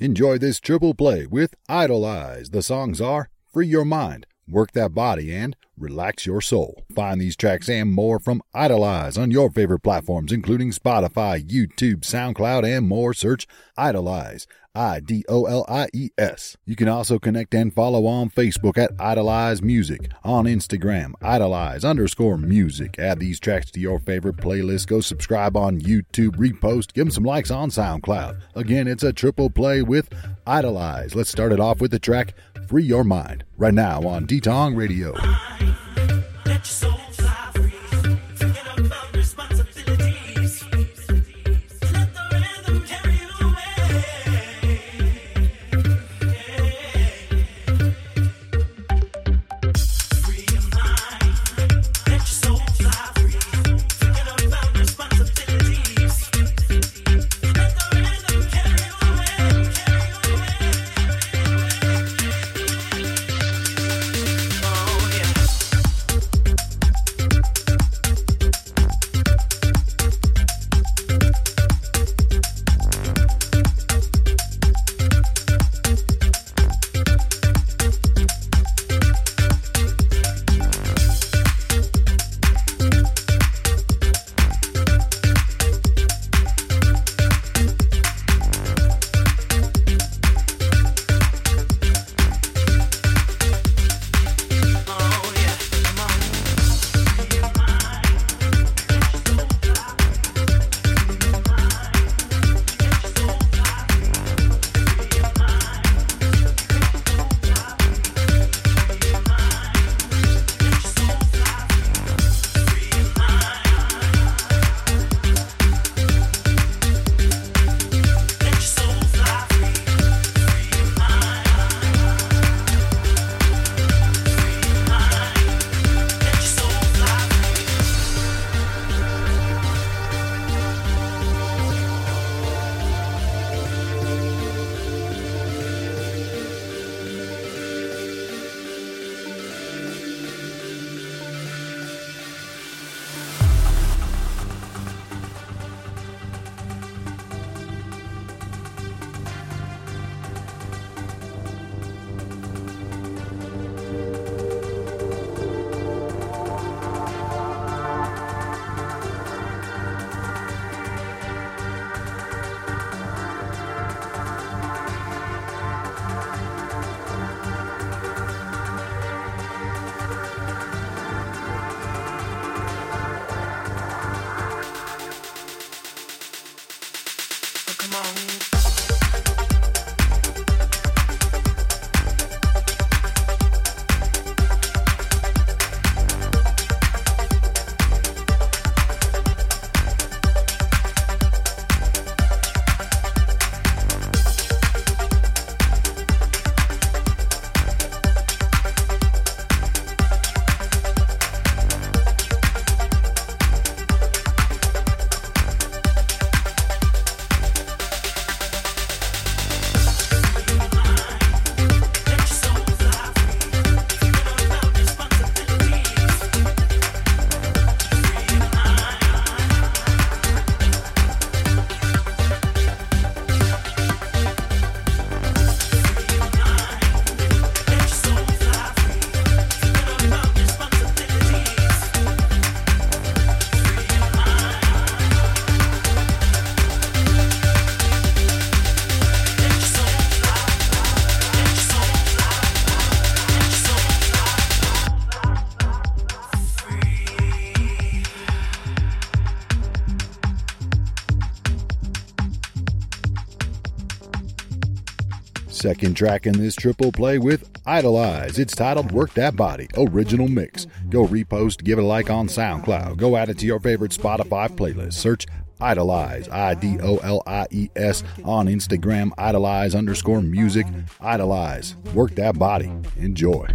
Enjoy this triple play with Idolies. The songs are Free Your Mind, Work That Body, and Relax Your Soul. Find these tracks and more from Idolies on your favorite platforms, including Spotify, YouTube, SoundCloud, and more. Search Idolies. I D O L I E S. You can also connect and follow on Facebook at Idolies Music, on Instagram, Idolies underscore music. Add these tracks to your favorite playlist. Go subscribe on YouTube, repost, give them some likes on SoundCloud. Again, it's a triple play with Idolies. Let's start it off with the track Free Your Mind, right now on Detong Radio. Second track in this triple play with Idolies. It's titled Work That Body, Original Mix. Go repost, give it a like on SoundCloud. Go add it to your favorite Spotify playlist. Search Idolies, I D O L I E S, on Instagram, Idolies underscore music. Idolies. Work that body. Enjoy.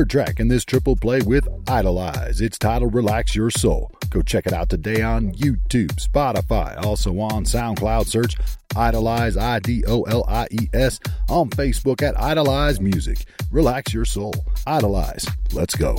Third track in this triple play with Idolies. It's titled Relax Your Soul. Go check it out today on YouTube, Spotify, also on SoundCloud. Search Idolies, I D O L I E S, on Facebook at Idolies Music. Relax your soul. Idolies. Let's go.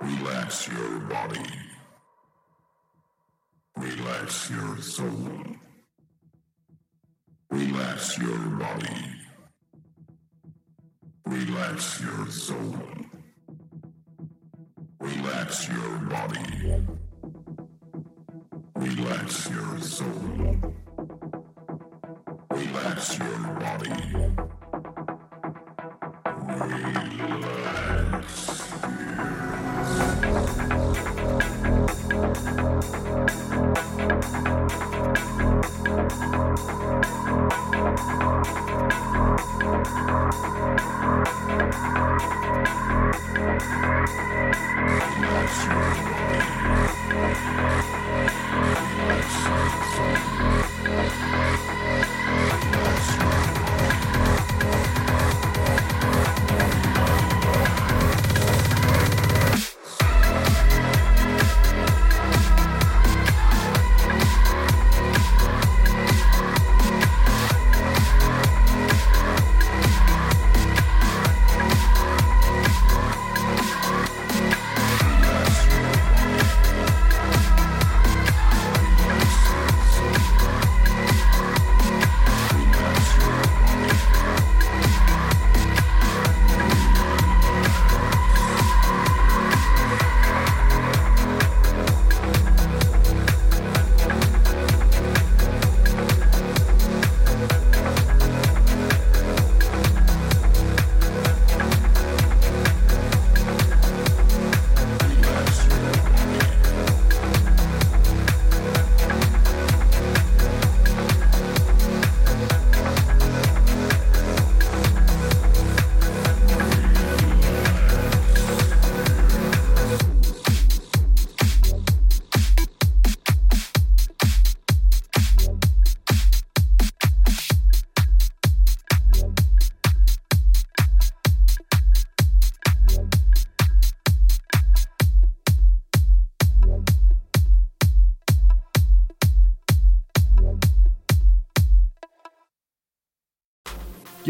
Relax your body. Relax your soul. Relax your body. Relax your soul. Relax your body. Relax your soul. Relax your body.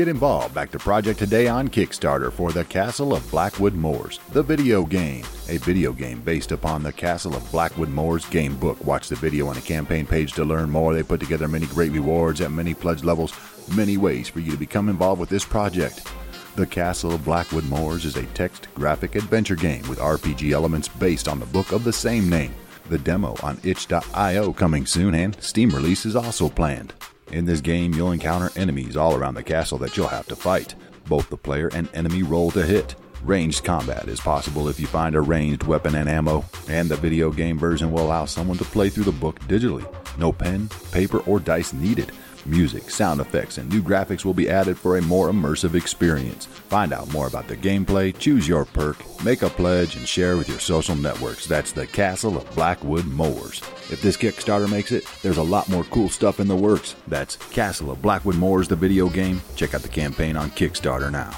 Get involved. Back to project today on Kickstarter for The Castle of Blackwood Moors, the video game. A video game based upon the Castle of Blackwood Moors game book. Watch the video on the campaign page to learn more. They put together many great rewards at many pledge levels, many ways for you to become involved with this project. The Castle of Blackwood Moors is a text graphic adventure game with RPG elements based on the book of the same name. The demo on itch.io coming soon, and Steam release is also planned. In this game, you'll encounter enemies all around the castle that you'll have to fight. Both the player and enemy roll to hit. Ranged combat is possible if you find a ranged weapon and ammo, and the video game version will allow someone to play through the book digitally. No pen, paper, or dice needed. Music, sound effects, and new graphics will be added for a more immersive experience. Find out more about the gameplay, choose your perk, make a pledge, and share with your social networks. That's the Castle of Blackwood Moors. If this Kickstarter makes it, there's a lot more cool stuff in the works. That's Castle of Blackwood Moors, the video game. Check out the campaign on Kickstarter now.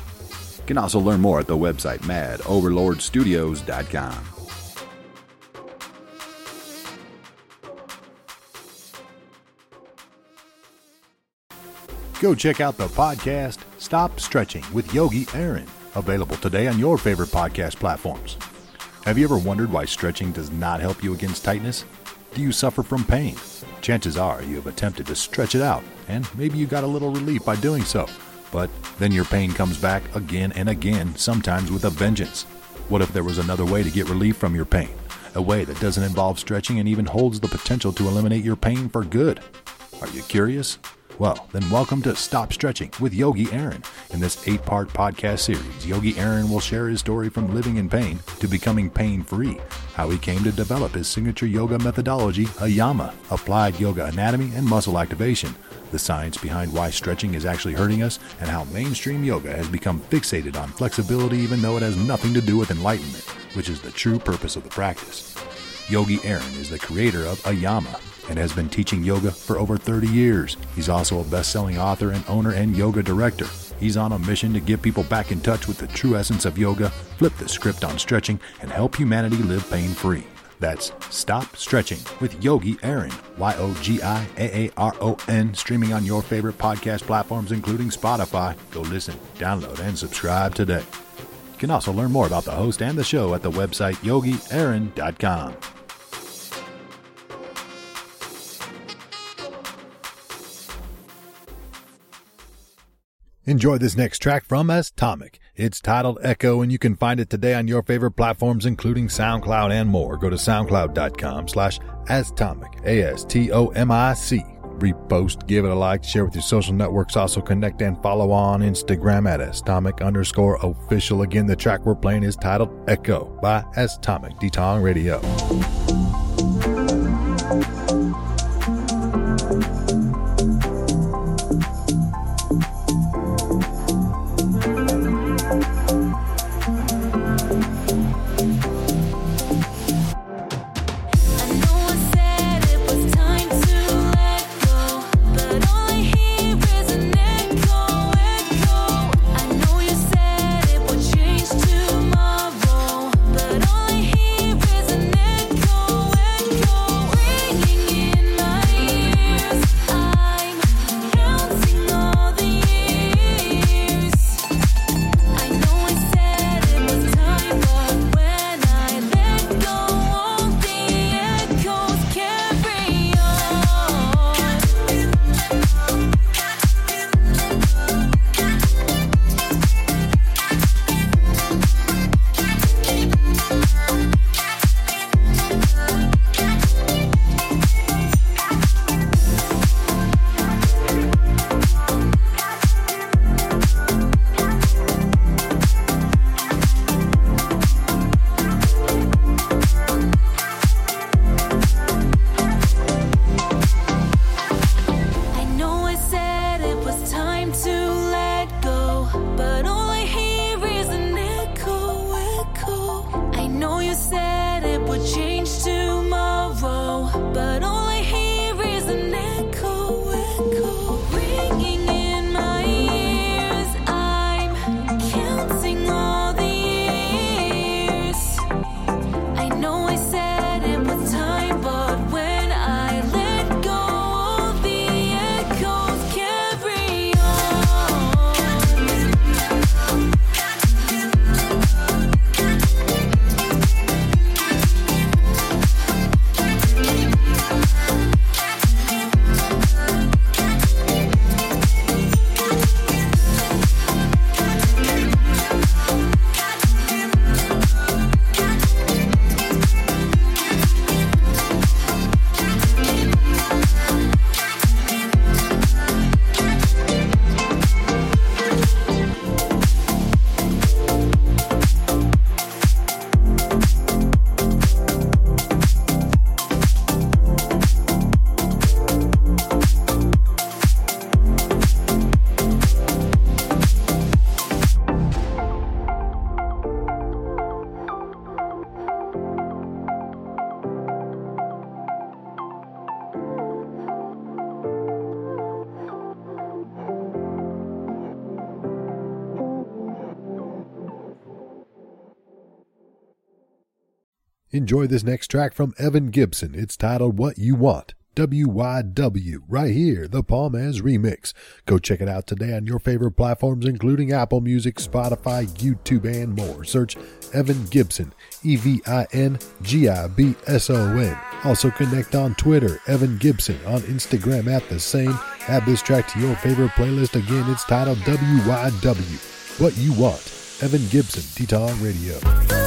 You can also learn more at the website madoverlordstudios.com. Go check out the podcast Stop Stretching with Yogi Aaron, available today on your favorite podcast platforms. Have you ever wondered why stretching does not help you against tightness? Do you suffer from pain? Chances are you have attempted to stretch it out, and maybe you got a little relief by doing so. But then your pain comes back again and again, sometimes with a vengeance. What if there was another way to get relief from your pain? A way that doesn't involve stretching and even holds the potential to eliminate your pain for good? Are you curious? Well, then welcome to Stop Stretching with Yogi Aaron. In this eight part podcast series, Yogi Aaron will share his story from living in pain to becoming pain free, how he came to develop his signature yoga methodology, Ayama, applied yoga anatomy and muscle activation, the science behind why stretching is actually hurting us, and how mainstream yoga has become fixated on flexibility even though it has nothing to do with enlightenment, which is the true purpose of the practice. Yogi Aaron is the creator of Ayama and has been teaching yoga for over 30 years. He's also a best selling author and owner and yoga director. He's on a mission to get people back in touch with the true essence of yoga, flip the script on stretching, and help humanity live pain free. That's Stop Stretching with Yogi Aaron, Y O G I A A R O N, streaming on your favorite podcast platforms, including Spotify. Go listen, download, and subscribe today. Can also learn more about the host and the show at the website yogiaaron.com. Enjoy this next track from Astomic. It's titled Echo, and you can find it today on your favorite platforms, including SoundCloud and more. Go to soundcloud.com slash Astomic, A-S-T-O-M-I-C. Repost, give it a like, share with your social networks. Also connect and follow on Instagram at Astomic underscore official. Again, the track we're playing is titled Echo by Astomic, Detong Radio. Enjoy this next track from Evin Gibson. It's titled What You Want. WYW, right here, the Palmez remix. Go check it out today on your favorite platforms, including Apple Music, Spotify, YouTube, and more. Search Evin Gibson, E V I N G I B S O N. Also connect on Twitter, Evin Gibson, on Instagram at the same. Add this track to your favorite playlist. Again, it's titled WYW, What You Want. Evin Gibson, T-Tong Radio.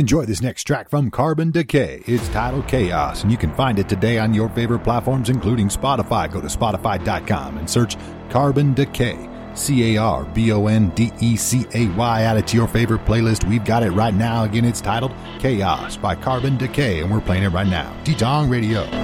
Enjoy this next track from Carbon Decay. It's titled Chaos, and you can find it today on your favorite platforms, including Spotify. Go to Spotify.com and search Carbon Decay. C A R B O N D E C A Y. Add it to your favorite playlist. We've got it right now. Again, it's titled Chaos by Carbon Decay, and we're playing it right now. T-Tong Radio.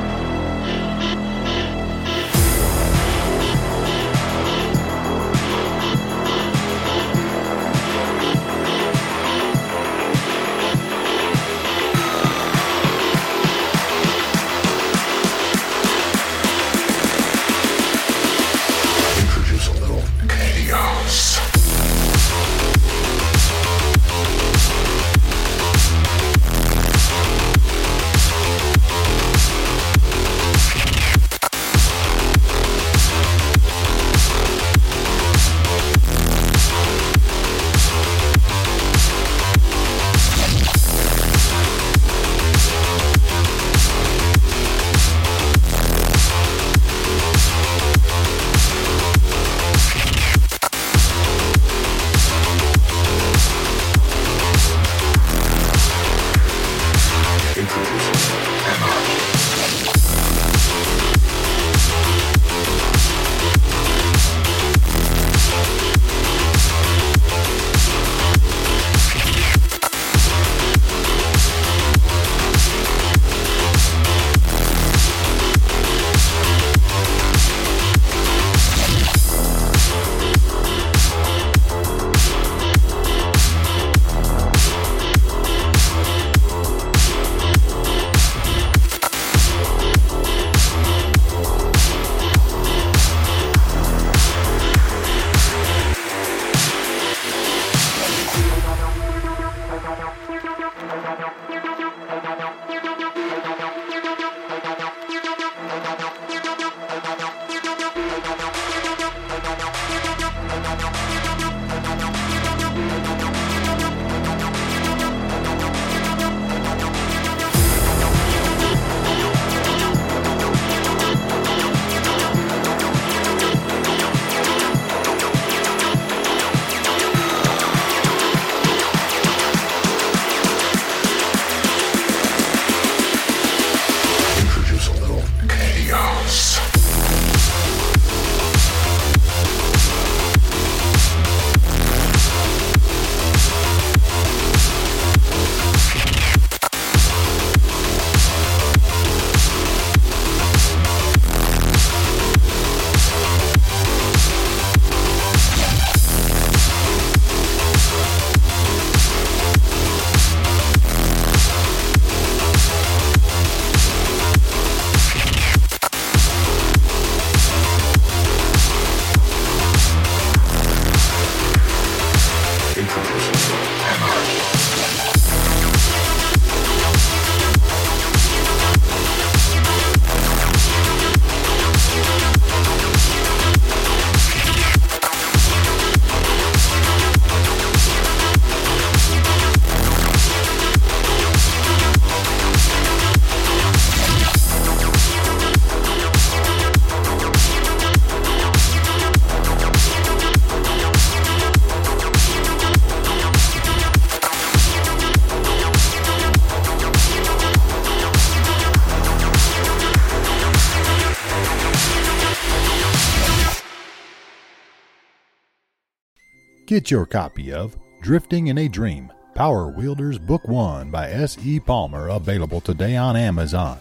Get your copy of Drifting in a Dream Power Wielders Book 1 by S.E. Palmer available today on Amazon.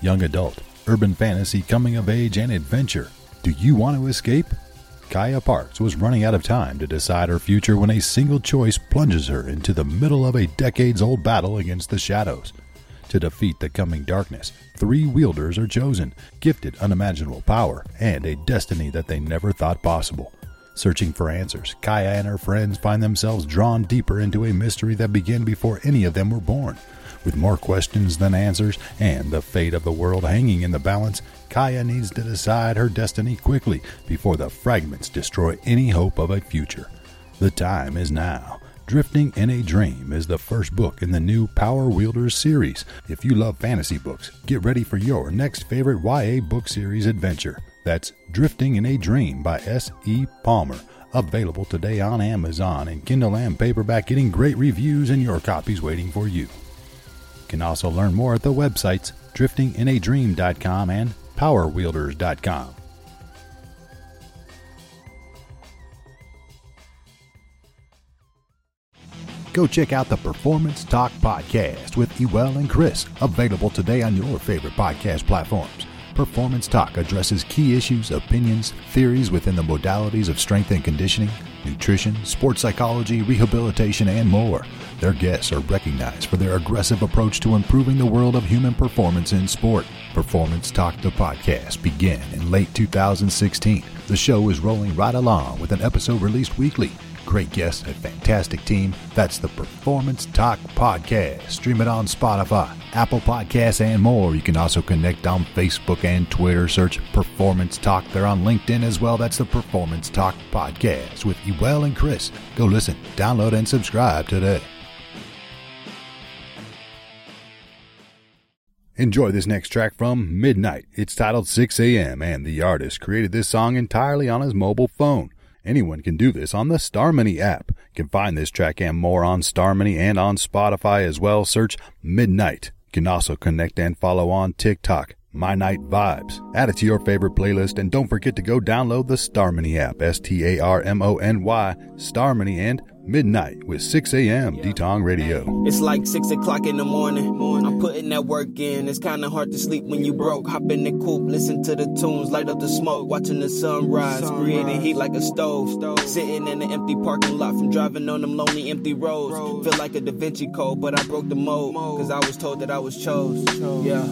Young adult, urban fantasy, coming of age, and adventure. Do you want to escape? Kaya Parks was running out of time to decide her future when a single choice plunges her into the middle of a decades old battle against the shadows. To defeat the coming darkness, three wielders are chosen, gifted unimaginable power and a destiny that they never thought possible. Searching for answers, Kaya and her friends find themselves drawn deeper into a mystery that began before any of them were born. With more questions than answers and the fate of the world hanging in the balance, Kaya needs to decide her destiny quickly before the fragments destroy any hope of a future. The time is now. Drifting in a Dream is the first book in the new Power Wielders series. If you love fantasy books, get ready for your next favorite YA book series adventure. That's Drifting in a Dream by S.E. Palmer. Available today on Amazon and Kindle and paperback, getting great reviews and your copies waiting for you. You can also learn more at the websites driftinginadream.com and powerwielders.com. Go check out the Performance Talk Podcast with Ewell and Chris, available today on your favorite podcast platforms. Performance Talk addresses key issues, opinions, theories within the modalities of strength and conditioning, nutrition, sports psychology, rehabilitation, and more. Their guests are recognized for their aggressive approach to improving the world of human performance in sport. Performance Talk the podcast began in late 2016. The show is rolling right along with an episode released weekly. Great guests, a fantastic team. That's the Performance Talk Podcast. Stream it on Spotify, Apple Podcasts, and more. You can also connect on Facebook and Twitter. Search Performance Talk. They're on LinkedIn as well. That's the Performance Talk Podcast with Ewell and Chris. Go listen, download, and subscribe today. Enjoy this next track from Midnight. It's titled 6 a.m., and the artist created this song entirely on his mobile phone. Anyone can do this on the Starmony app. You can find this track and more on Starmony and on Spotify as well. Search Midnight. You can also connect and follow on TikTok, My Night Vibes. Add it to your favorite playlist and don't forget to go download the Starmony app, S T A R M O N Y, Starmony and Midnight with 6 a.m. D-Tong Radio. It's like six o'clock in the morning. I'm putting that work in. It's kinda hard to sleep when you broke. Hop in the coupe, listen to the tunes, light up the smoke, watching the sunrise, creating heat like a stove. Sitting in an empty parking lot from driving on them lonely empty roads. Feel like a Da Vinci Code, but I broke the mold. Cause I was told that I was chose. Yeah.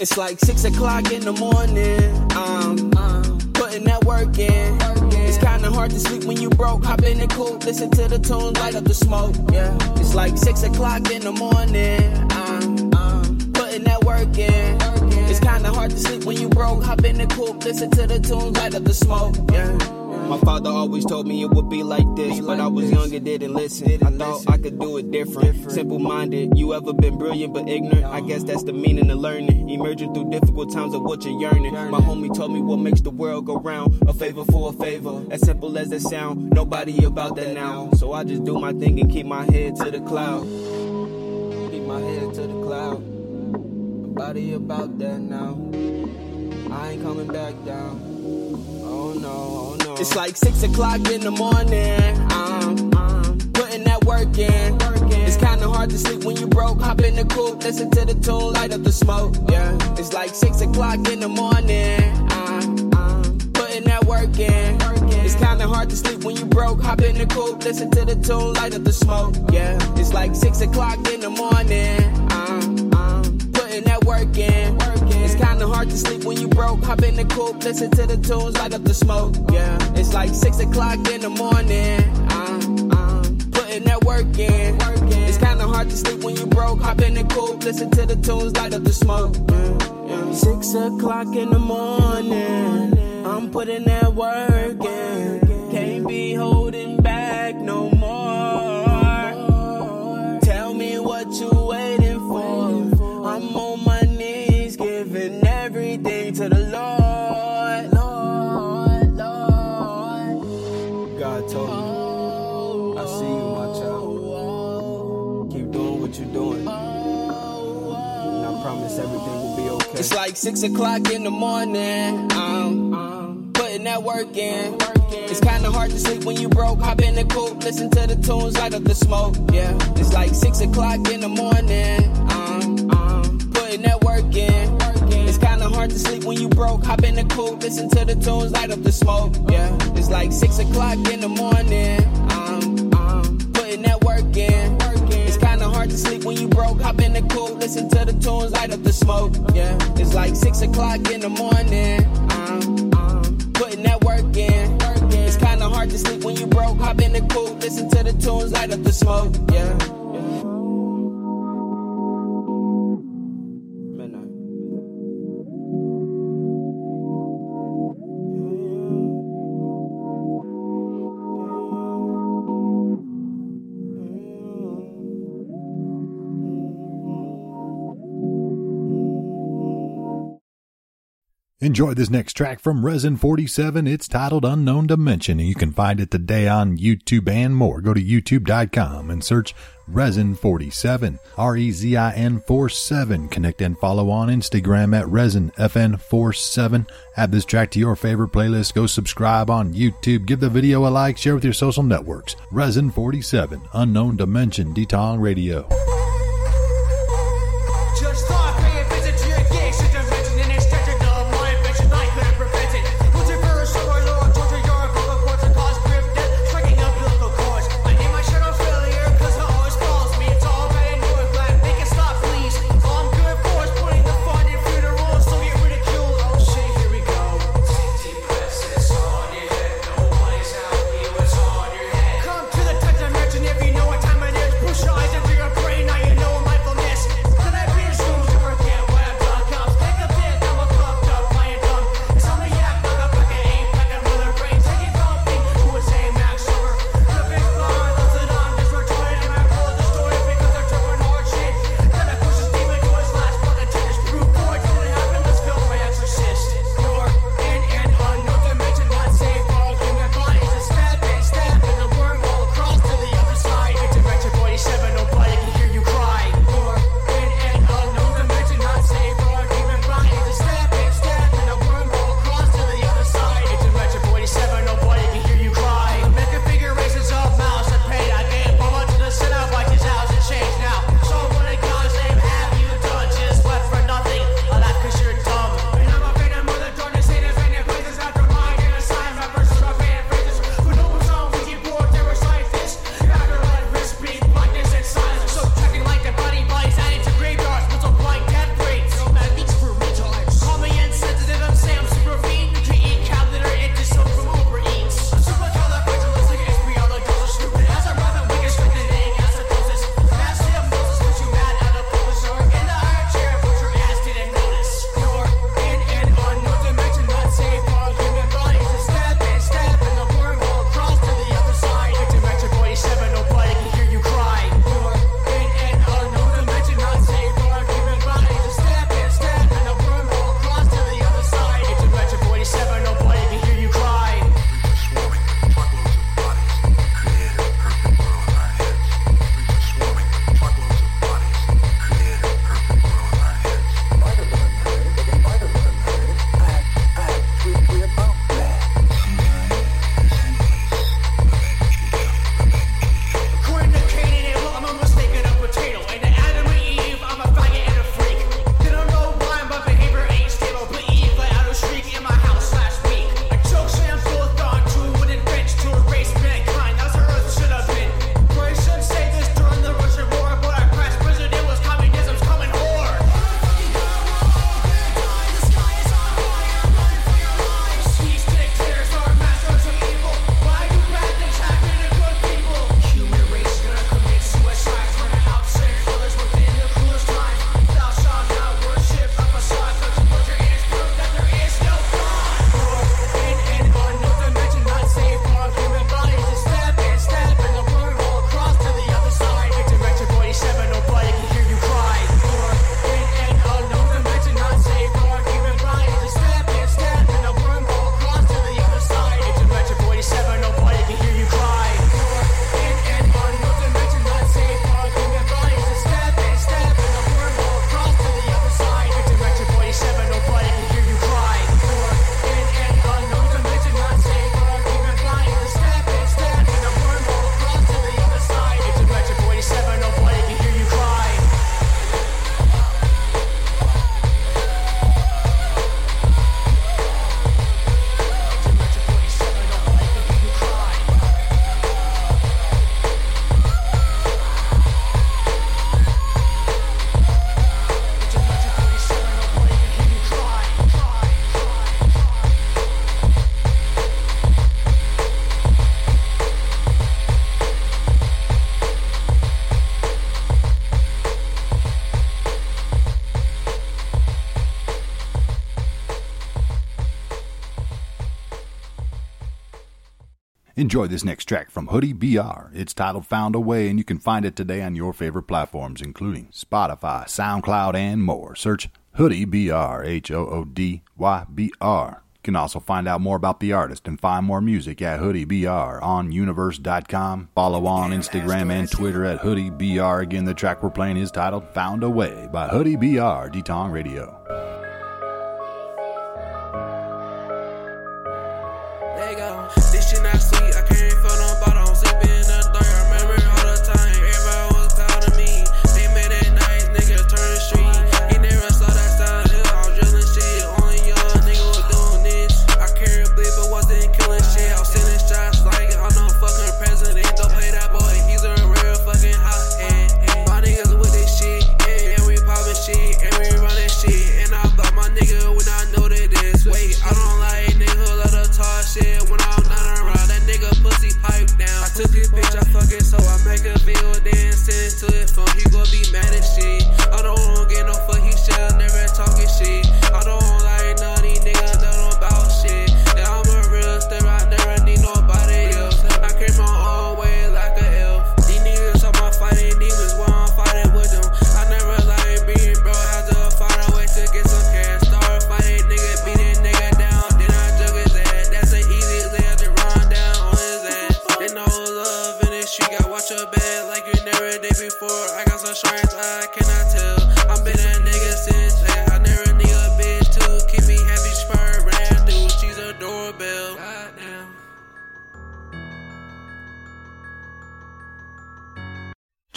It's like six o'clock in the morning. Um, putting that work in. It's kinda hard to sleep when you broke. Hop in the coupe, listen to the tunes, light up the smoke. Yeah. It's like six o'clock in the morning. Um, um, putting that work in. Sleep when you broke. Hop in the coupe, listen to the tunes, light up the smoke. Yeah. My father always told me it would be like this, but I was young and didn't listen. I thought I could do it different. Simple minded, you ever been brilliant but ignorant? I guess that's the meaning of learning. Emerging through difficult times of what you're yearning. My homie told me what makes the world go round. A favor for a favor, as simple as it sound. Nobody about that now. So I just do my thing and keep my head to the cloud. Keep my head to the cloud. Nobody about that now. I ain't coming back down. Oh no, oh no. It's like six o'clock in the morning. I'm, I'm putting that work in. It's kinda hard to sleep when you broke. Hop in the coupe, listen to the tune, light up the smoke. Yeah. It's like six o'clock in the morning. I'm, I'm putting that work in. It's kinda hard to sleep when you broke. Hop in the coupe, listen to the tune, light up the smoke. Yeah. It's like six o'clock in the morning. Work in. It's kinda hard to sleep when you broke. Hop in the coupe, listen to the tunes, light up the smoke. Yeah, it's like six o'clock in the morning. I'm, I'm putting that work in. It's kinda hard to sleep when you broke. Hop in the coupe, listen to the tunes, light up the smoke. Yeah. Six o'clock in the morning. I'm putting that work in. Can't be holding It's like six o'clock in the morning. Um, um, I'm, I'm um, putting that work in. It's kinda hard to sleep when you broke. Hop in the coupe, listen to the tunes, light up the smoke. Yeah, it's like six o'clock in the morning. I'm, I'm putting that work in. It's kinda hard to sleep when you broke. Hop in the coupe, listen to the tunes, light up the smoke. Yeah, it's like six o'clock in the morning. I'm, I'm putting that work in. Hard to sleep when you broke. Hop in the coupe, listen to the tunes, light up the smoke. Yeah, it's like six o'clock in the morning. I'm, I'm putting that work in. It's kinda hard to sleep when you broke. Hop in the coupe, listen to the tunes, light up the smoke. Yeah. Enjoy this next track from Rezin 47. It's titled Unknown Dimension, and you can find it today on YouTube and more. Go to youtube.com and search Rezin 47, R E Z I N 47. Connect and follow on Instagram at Rezin FN 47. Add this track to your favorite playlist. Go subscribe on YouTube. Give the video a like. Share with your social networks. Rezin 47, Unknown Dimension, Detong Radio. Enjoy this next track from Hoody BR. It's titled Found a Way, and you can find it today on your favorite platforms, including Spotify, SoundCloud, and more. Search Hoody BR, H O O D Y B R. You can also find out more about the artist and find more music at Hoody BR on universe.com. Follow on Instagram and Twitter at Hoody BR. Again, the track we're playing is titled Found a Way by Hoody BR, Detong Radio.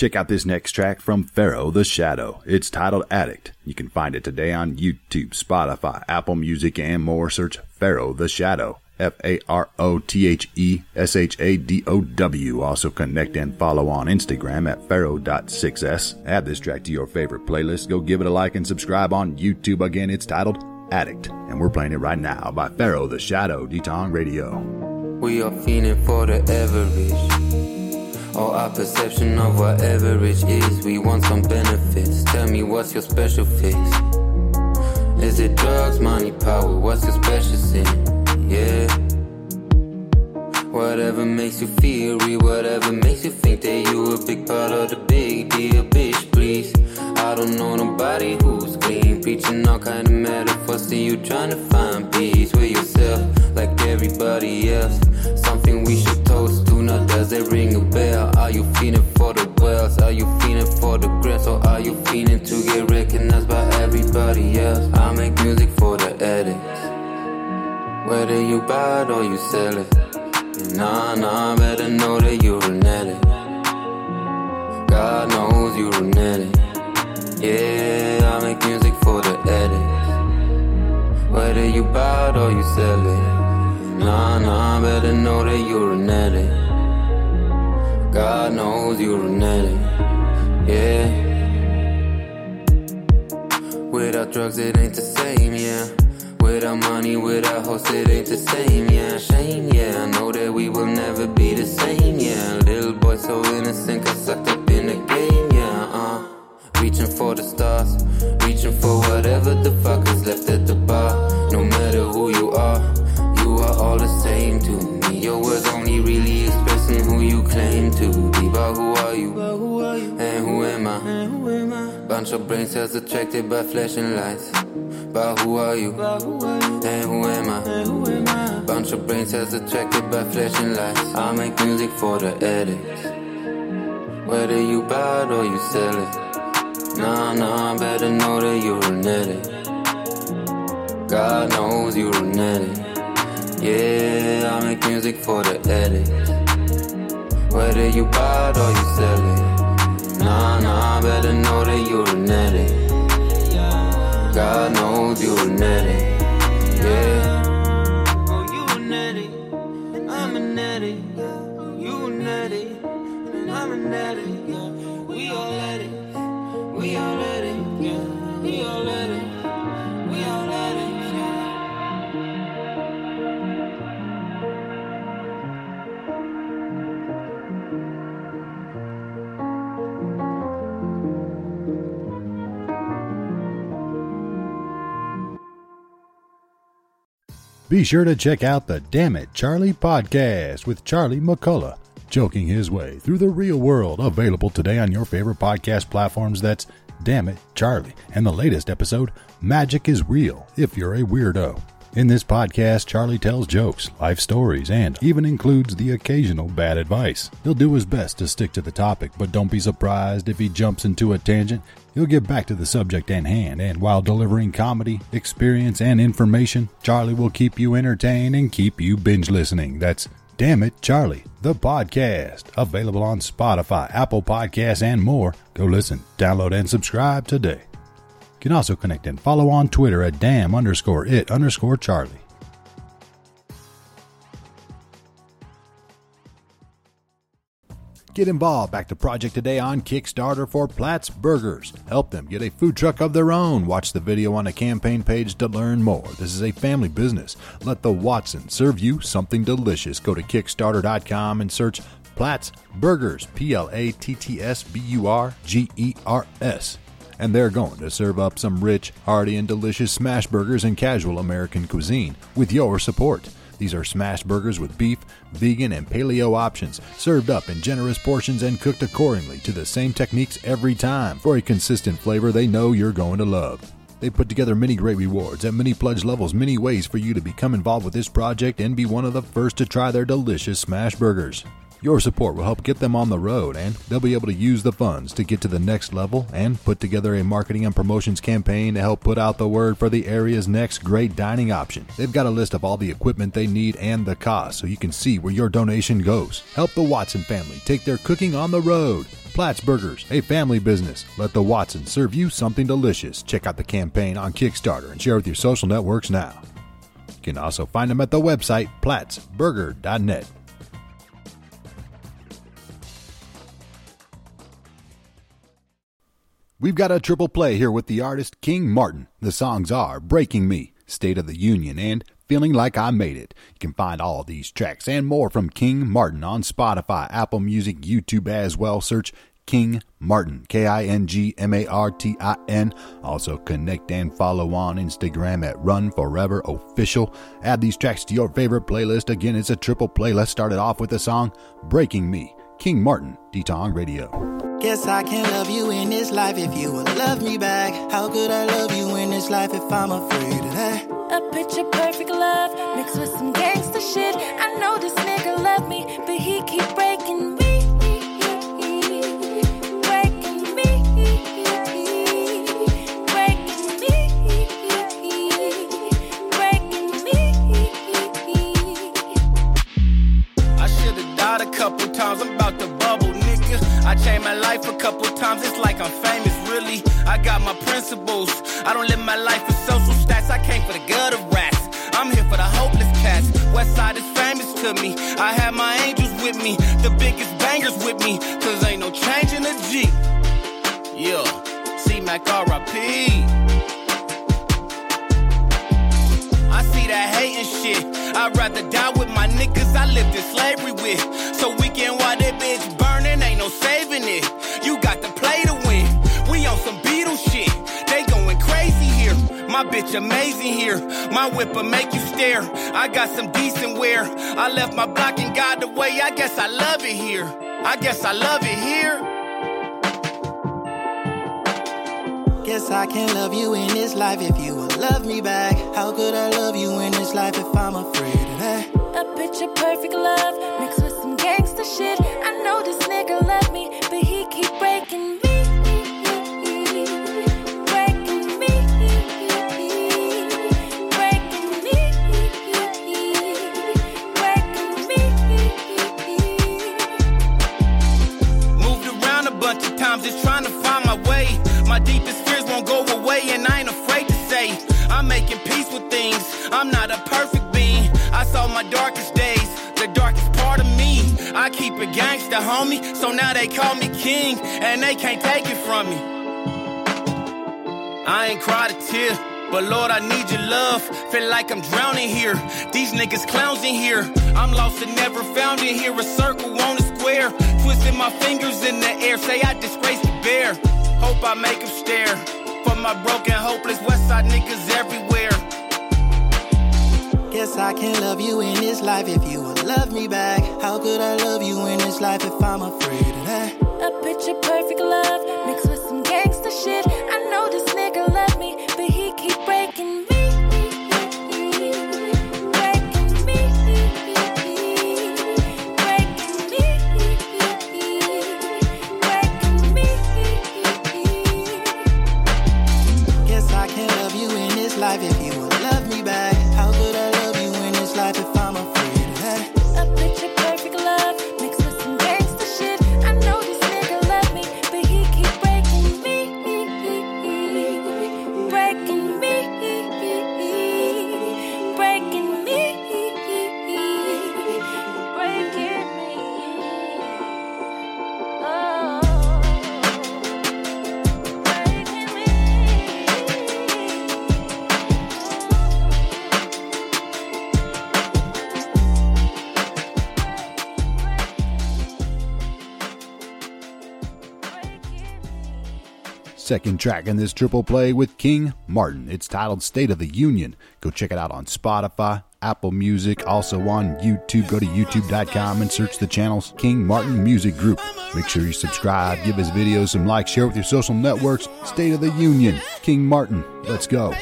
Check out this next track from Faro the Shadow. It's titled Addict. You can find it today on YouTube, Spotify, Apple Music, and more. Search Faro the Shadow. F A R O T H E S H A D O W. Also connect and follow on Instagram at Faro.6s. Add this track to your favorite playlist. Go give it a like and subscribe on YouTube. Again, it's titled Addict. And we're playing it right now by Faro the Shadow, Detong Radio. We are fiending for the average. Or our perception of what average is. We want some benefits. Tell me what's your special fix? Is it drugs, money, power? What's your special sin? Yeah. Whatever makes you feel real, whatever makes you think that you a big part of the big deal, bitch, please. I don't know nobody who's clean, preaching all kind of metaphors. See you trying to find peace with yourself, like everybody else. Something we should toast to. Now does it ring a bell? Are you feeling for the wells? Are you feeling for the grants? Or are you feeling to get recognized by everybody else? I make music for the addicts. Whether you buy it or you sell it. Nah, nah, better know that you're an addict. God knows you're an addict. Yeah, I make music for the addicts. Whether you buy it or you sell it. Nah, nah, better know that you're an addict. God knows you're an addict. Yeah. Without drugs, it ain't the same, yeah. Without money, without hoes, it ain't the same, yeah. Shame, yeah. I know that we will never be the same, yeah. Little boy so innocent, got sucked up in the game, yeah. Uh. Reaching for the stars, reaching for whatever the fuck is left at the bar. No matter who you are, you are all the same to me. Your words only really expressing who you claim to be. But who are you? And who am I? Bunch of brain cells attracted by flashing lights. But who are you? And who am I? Bunch of brain cells attracted by flashing lights. I make music for the addicts. Whether you buy it or you sell it. Nah, nah, better know that you're an addict. God knows you're an addict. Yeah, I make music for the addicts. Whether you buy it or you sell it. Nah, nah, better know that you're an addict. God knows you're an addict. Yeah. Be sure to check out the Damn It Charlie podcast with Charlie McCullough, joking his way through the real world, available today on your favorite podcast platforms. That's Damn It Charlie. And the latest episode, Magic is Real if you're a weirdo. In this podcast, Charlie tells jokes, life stories, and even includes the occasional bad advice. He'll do his best to stick to the topic, but don't be surprised if he jumps into a tangent. He'll get back to the subject at hand, and while delivering comedy, experience, and information, Charlie will keep you entertained and keep you binge listening. That's Damn It Charlie, the podcast. Available on Spotify, Apple Podcasts, and more. Go listen, download, and subscribe today. You can also connect and follow on Twitter at damn underscore it underscore Charlie. Get involved. Back to project today on Kickstarter for Platts Burgers. Help them get a food truck of their own. Watch the video on the campaign page to learn more. This is a family business. Let the Watson serve you something delicious. Go to Kickstarter.com and search Platts Burgers. P L A T T S B U R G E R S and they're going to serve up some rich, hearty, and delicious smash burgers and casual American cuisine with your support. These are smash burgers with beef, vegan, and paleo options, served up in generous portions and cooked accordingly to the same techniques every time for a consistent flavor they know you're going to love. They put together many great rewards at many pledge levels, many ways for you to become involved with this project and be one of the first to try their delicious smash burgers. Your support will help get them on the road, and they'll be able to use the funds to get to the next level and put together a marketing and promotions campaign to help put out the word for the area's next great dining option. They've got a list of all the equipment they need and the cost so you can see where your donation goes. Help the Watson family take their cooking on the road. Platts Burgers, a family business. Let the Watsons serve you something delicious. Check out the campaign on Kickstarter and share with your social networks now. You can also find them at the website plattsburger.net. We've got a triple play here with the artist King Martin. The songs are Breaking Me, State of the Union, and Feeling Like I Made It. You can find all these tracks and more from King Martin on Spotify, Apple Music, YouTube as well. Search King Martin, K I N G M A R T I N. Also connect and follow on Instagram at Run Forever Official. Add these tracks to your favorite playlist. Again, it's a triple play. Let's start it off with the song Breaking Me, King Martin, D-Tong Radio. Guess I can love you in this life if you would love me back. How could I love you in this life if I'm afraid of that? A picture perfect love mixed with some gangster shit. I know this nigga love me, but he keep breaking me. Breaking me. Breaking me. Breaking me. I should've died a couple times. I'm I changed my life a couple times. It's like I'm famous, really. I got my principles. I don't live my life for social stats. I came for the gutter rats. I'm here for the hopeless cats. West side is famous to me. I have my angels with me. The biggest bangers with me. Cause ain't no change in the G. Yeah. C Mac RIP. I see that hating shit. I'd rather die with my niggas I lived in slavery with. So we can while that bitch burning, ain't no saving it. You got to play to win. We on some Beatles shit. They going crazy here. My bitch amazing here. My whip'll make you stare. I got some decent wear. I left my block and got the way. I guess I love it here. I guess I love it here. Guess I can love you in this life if you would love me back. How could I love you in this life if I'm afraid of that? A picture perfect love mixed with some gangster shit. I know this nigga love me, but he keep breaking me. Making peace with things. I'm not a perfect being. I saw my darkest days, the darkest part of me. I keep it gangster, homie. So now they call me king, and they can't take it from me. I ain't cried a tear. But Lord, I need your love. Feel like I'm drowning here. These niggas clowns in here. I'm lost and never found in here. A circle on a square. Twisting my fingers in the air. Say I disgrace the bear. Hope I make them stare. For my broken, hopeless West Side niggas everywhere. Guess I can love you in this life if you would love me back. How could I love you in this life if I'm afraid of that? A picture perfect love mixed with some gangster shit. I know this nigga love me, but he keep breaking me. Second track in this triple play with King Martin. It's titled State of the Union. Go check it out on Spotify, Apple Music, also on YouTube. Go to youtube.com and search the channels King Martin Music Group. Make sure you subscribe, give his videos some likes, share with your social networks. State of the Union, King Martin. Let's go.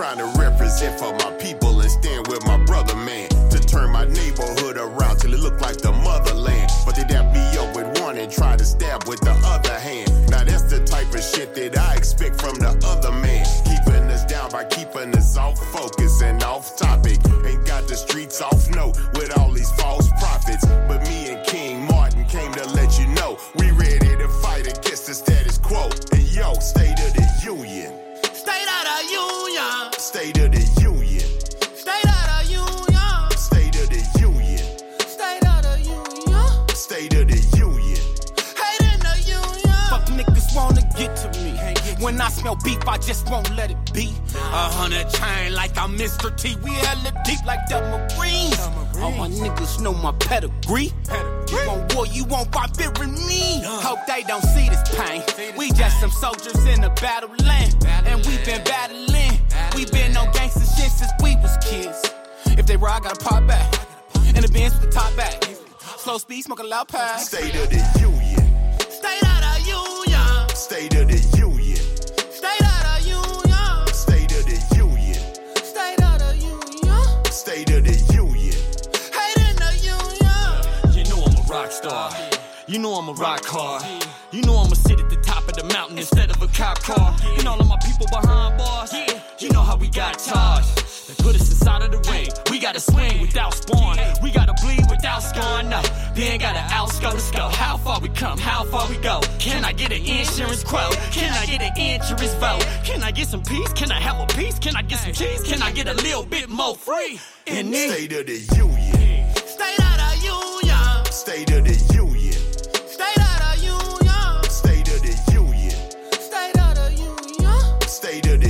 Trying to represent for my people and stand with my brother, man. To turn my neighborhood around till it look like the motherland. But they dap me up with one and try to stab with the other hand. Now that's the type of shit that I expect from the other man. Keeping us down by keeping us off focus and off topic. Ain't got the streets off note with all State of the union. State of the Union. State of the union. State of the Union. State of the union. Hate in the Union. Fuck niggas wanna get to me. When I smell beef, I just won't let it be. A hundred chain like I'm Mr. T. We hella deep like the Marines. All my niggas know my pedigree. You want war, you won't fight fearing me. Hope they don't see this pain. We just some soldiers in the battle land. And we've been battling. We been on gangster shit since we was kids. If they were, I gotta pop back. In the Benz with the top back. Slow speed, smoke a loud pack. State of the union. State of the Union. State of the union. State of the Union. State of the union. State of the Union. State of the union. Hate in the Union. You know I'm a rock star. You know I'm a rock hard. You know I'ma sit at the top of the mountain instead of a cop car. And all of my people behind bars. You know how we got charged. They put us inside of the ring. We gotta swing without spawn. We gotta bleed without scorn. No, they ain't gotta outsco to go. How far we come, how far we go. Can I get an insurance quote? Can I get an insurance vote? Can I get some peace? Can I have a piece? Can I get some cheese? Can I get a little bit more free? In this State of the union. State of the Union. State of the union. State of the Union. State of the union. State of the Union. State of the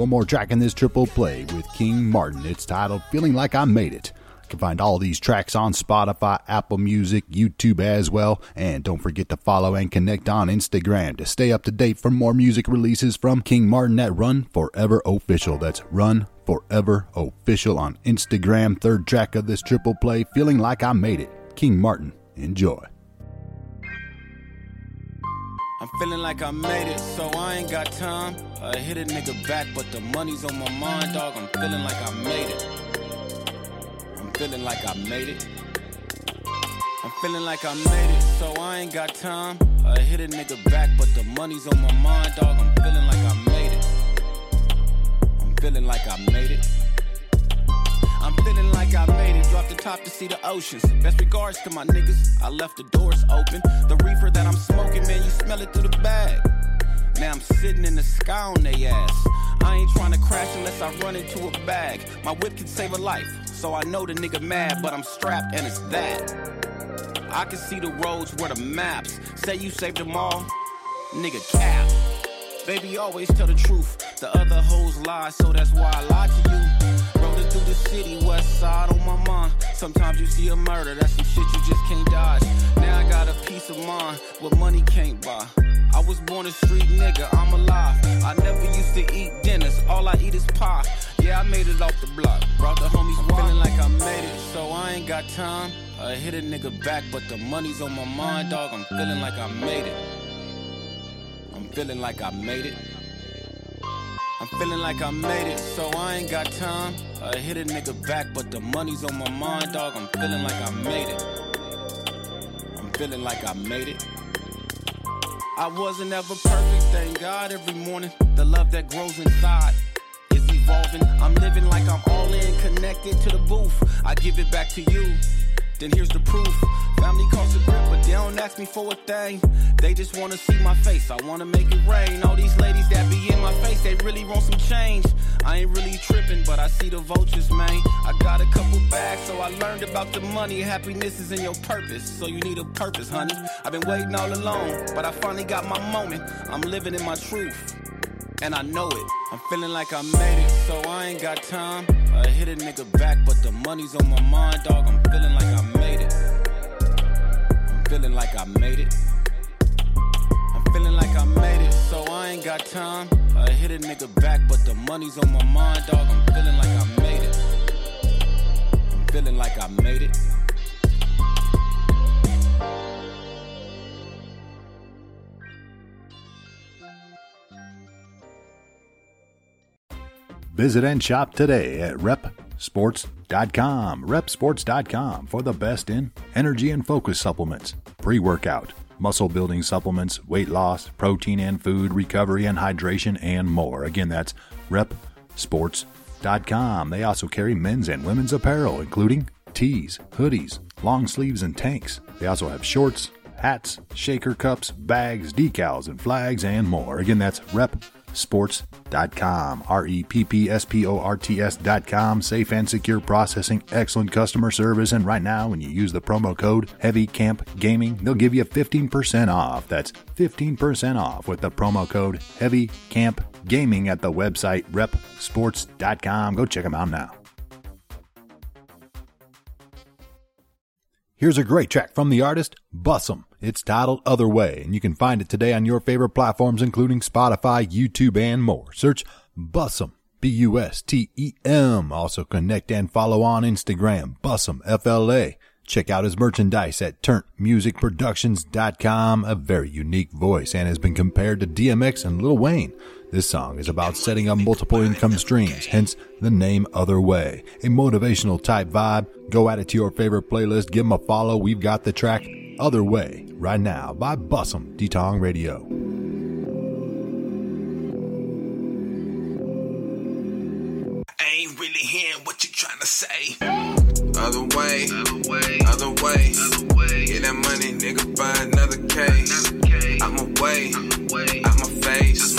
One more track in this triple play with King Martin. It's titled Feeling Like I Made It. You can find all these tracks on Spotify, Apple Music, YouTube as well. And don't forget to follow and connect on Instagram to stay up to date for more music releases from King Martin at Run Forever Official. That's Run Forever Official on Instagram. Third track of this triple play, Feeling Like I Made It. King Martin. Enjoy. I'm feeling like I made it, so I ain't got time. I hit a nigga back, but the money's on my mind, dog. I'm feeling like I made it. I'm feeling like I made it. I'm feeling like I made it, so I ain't got time. I hit a nigga back, but the money's on my mind, dog. I'm feeling like I made it. I'm feeling like I made it. I'm feeling like I made it. Drop the top to see the oceans. Best regards to my niggas. I left the doors open. The reefer that I'm smoking, man, you smell it through the bag. Now I'm sitting in the sky on they ass. I ain't trying to crash unless I run into a bag. My whip can save a life, so I know the nigga mad, but I'm strapped and it's that. I can see the roads where the maps say you saved them all. Nigga cap. Baby, always tell the truth. The other hoes lie, so that's why I lie to you. Rolling through the city, west side on my mind. Sometimes you see a murder, that's some shit you just can't dodge. Now I got a peace of mind, what money can't buy. I was born a street nigga, I'm alive. I never used to eat dinners, all I eat is pie. Yeah, I made it off the block. Brought the homies feeling like I made it, so I ain't got time. I hit a nigga back, but the money's on my mind, dog. I'm feeling like I made it. I'm feeling like I made it. I'm feeling like I made it, so I ain't got time. I hit a nigga back, but the money's on my mind, dog. I'm feeling like I made it. I'm feeling like I made it. I wasn't ever perfect, thank God every morning. The love that grows inside is evolving. I'm living like I'm all in, connected to the booth. I give it back to you. Then here's the proof. Family calls it grip, but they don't ask me for a thing. They just wanna see my face. I wanna make it rain. All these ladies that be in my face, they really want some change. I ain't really tripping, but I see the vultures, man. I got a couple bags, so I learned about the money. Happiness is in your purpose, so you need a purpose, honey. I've been waiting all along, but I finally got my moment. I'm living in my truth and I know it. I'm feeling like I made it, so I ain't got time. I hit a nigga back, but the money's on my mind, dog. I'm feeling like I made it. I'm feeling like I made it. I'm feeling like I made it, so I ain't got time. I hit a nigga back, but the money's on my mind, dog. I'm feeling like I made it. I'm feeling like I made it. Visit and shop today at reppsports.com. Reppsports.com for the best in energy and focus supplements, pre workout, muscle building supplements, weight loss, protein and food, recovery and hydration, and more. Again, that's reppsports.com. They also carry men's and women's apparel, including tees, hoodies, long sleeves, and tanks. They also have shorts, hats, shaker cups, bags, decals, and flags, and more. Again, that's reppsports.com. R E P P S P O R T S.com. Safe and secure processing, excellent customer service, and right now, when you use the promo code Heavy Camp Gaming, they'll give you 15% off. That's 15% off with the promo code Heavy Camp Gaming at the website reppsports.com. Go check them out now. Here's a great track from the artist Bustem. It's titled Other Way, and you can find it today on your favorite platforms, including Spotify, YouTube, and more. Search Bustem, B U S T E M. Also connect and follow on Instagram, Bustem, F L A. Check out his merchandise at turntmusicproductions.com. A very unique voice and has been compared to DMX and Lil Wayne. This song is about setting up multiple income streams, hence the name Other Way. A motivational type vibe. Go add it to your favorite playlist, give them a follow. We've got the track Other Way right now by Bustem, D-Tong Radio. Ain't really hearing what you to say. Other way, other way, other way. Get that money, nigga, buy another case. I'm away, out my face.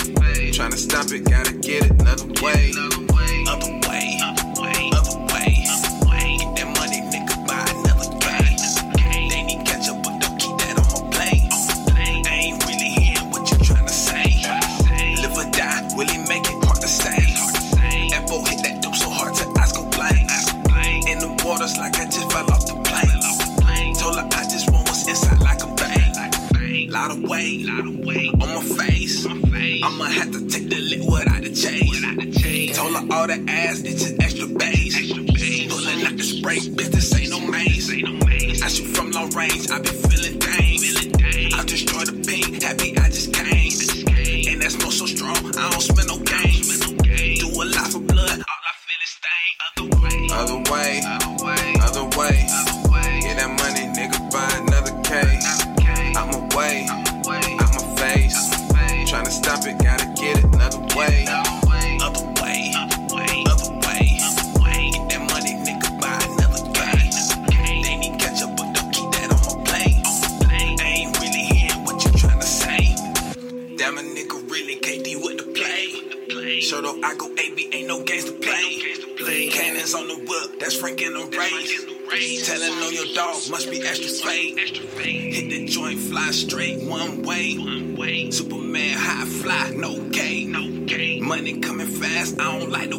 Trying to stop it, gotta get it another way. Other way, Waters like I just fell off the plane. Told her I just want what's inside like a bang. Lot of weight, on my face. I'ma have to take the lit without the chase. Told her all the ass, it's just extra bass. Pulling out the spray, bitch, this ain't no maze. I shoot from long range, I be feeling pain. I destroy the pain, happy I just came. And that's no so strong, I don't spend no games. Do a lot for blood, all I feel is stain. Other way, other way, other way. Get that money, nigga, buy another case. I'm away, out my face. Tryna stop it, gotta get it another way. Other way, other way. Get that money, nigga, buy another case. They need ketchup, but don't keep that on my plate. I ain't really hearing what you tryna say. That I'm a nigga really KD with the play. Show though I go AB, ain't no games to play. Cannons on the whip, that's Frank in the race. Telling on your dog, must be extra fade. Hit the joint, fly straight one way. Superman high fly, no K. Money coming fast, I don't like the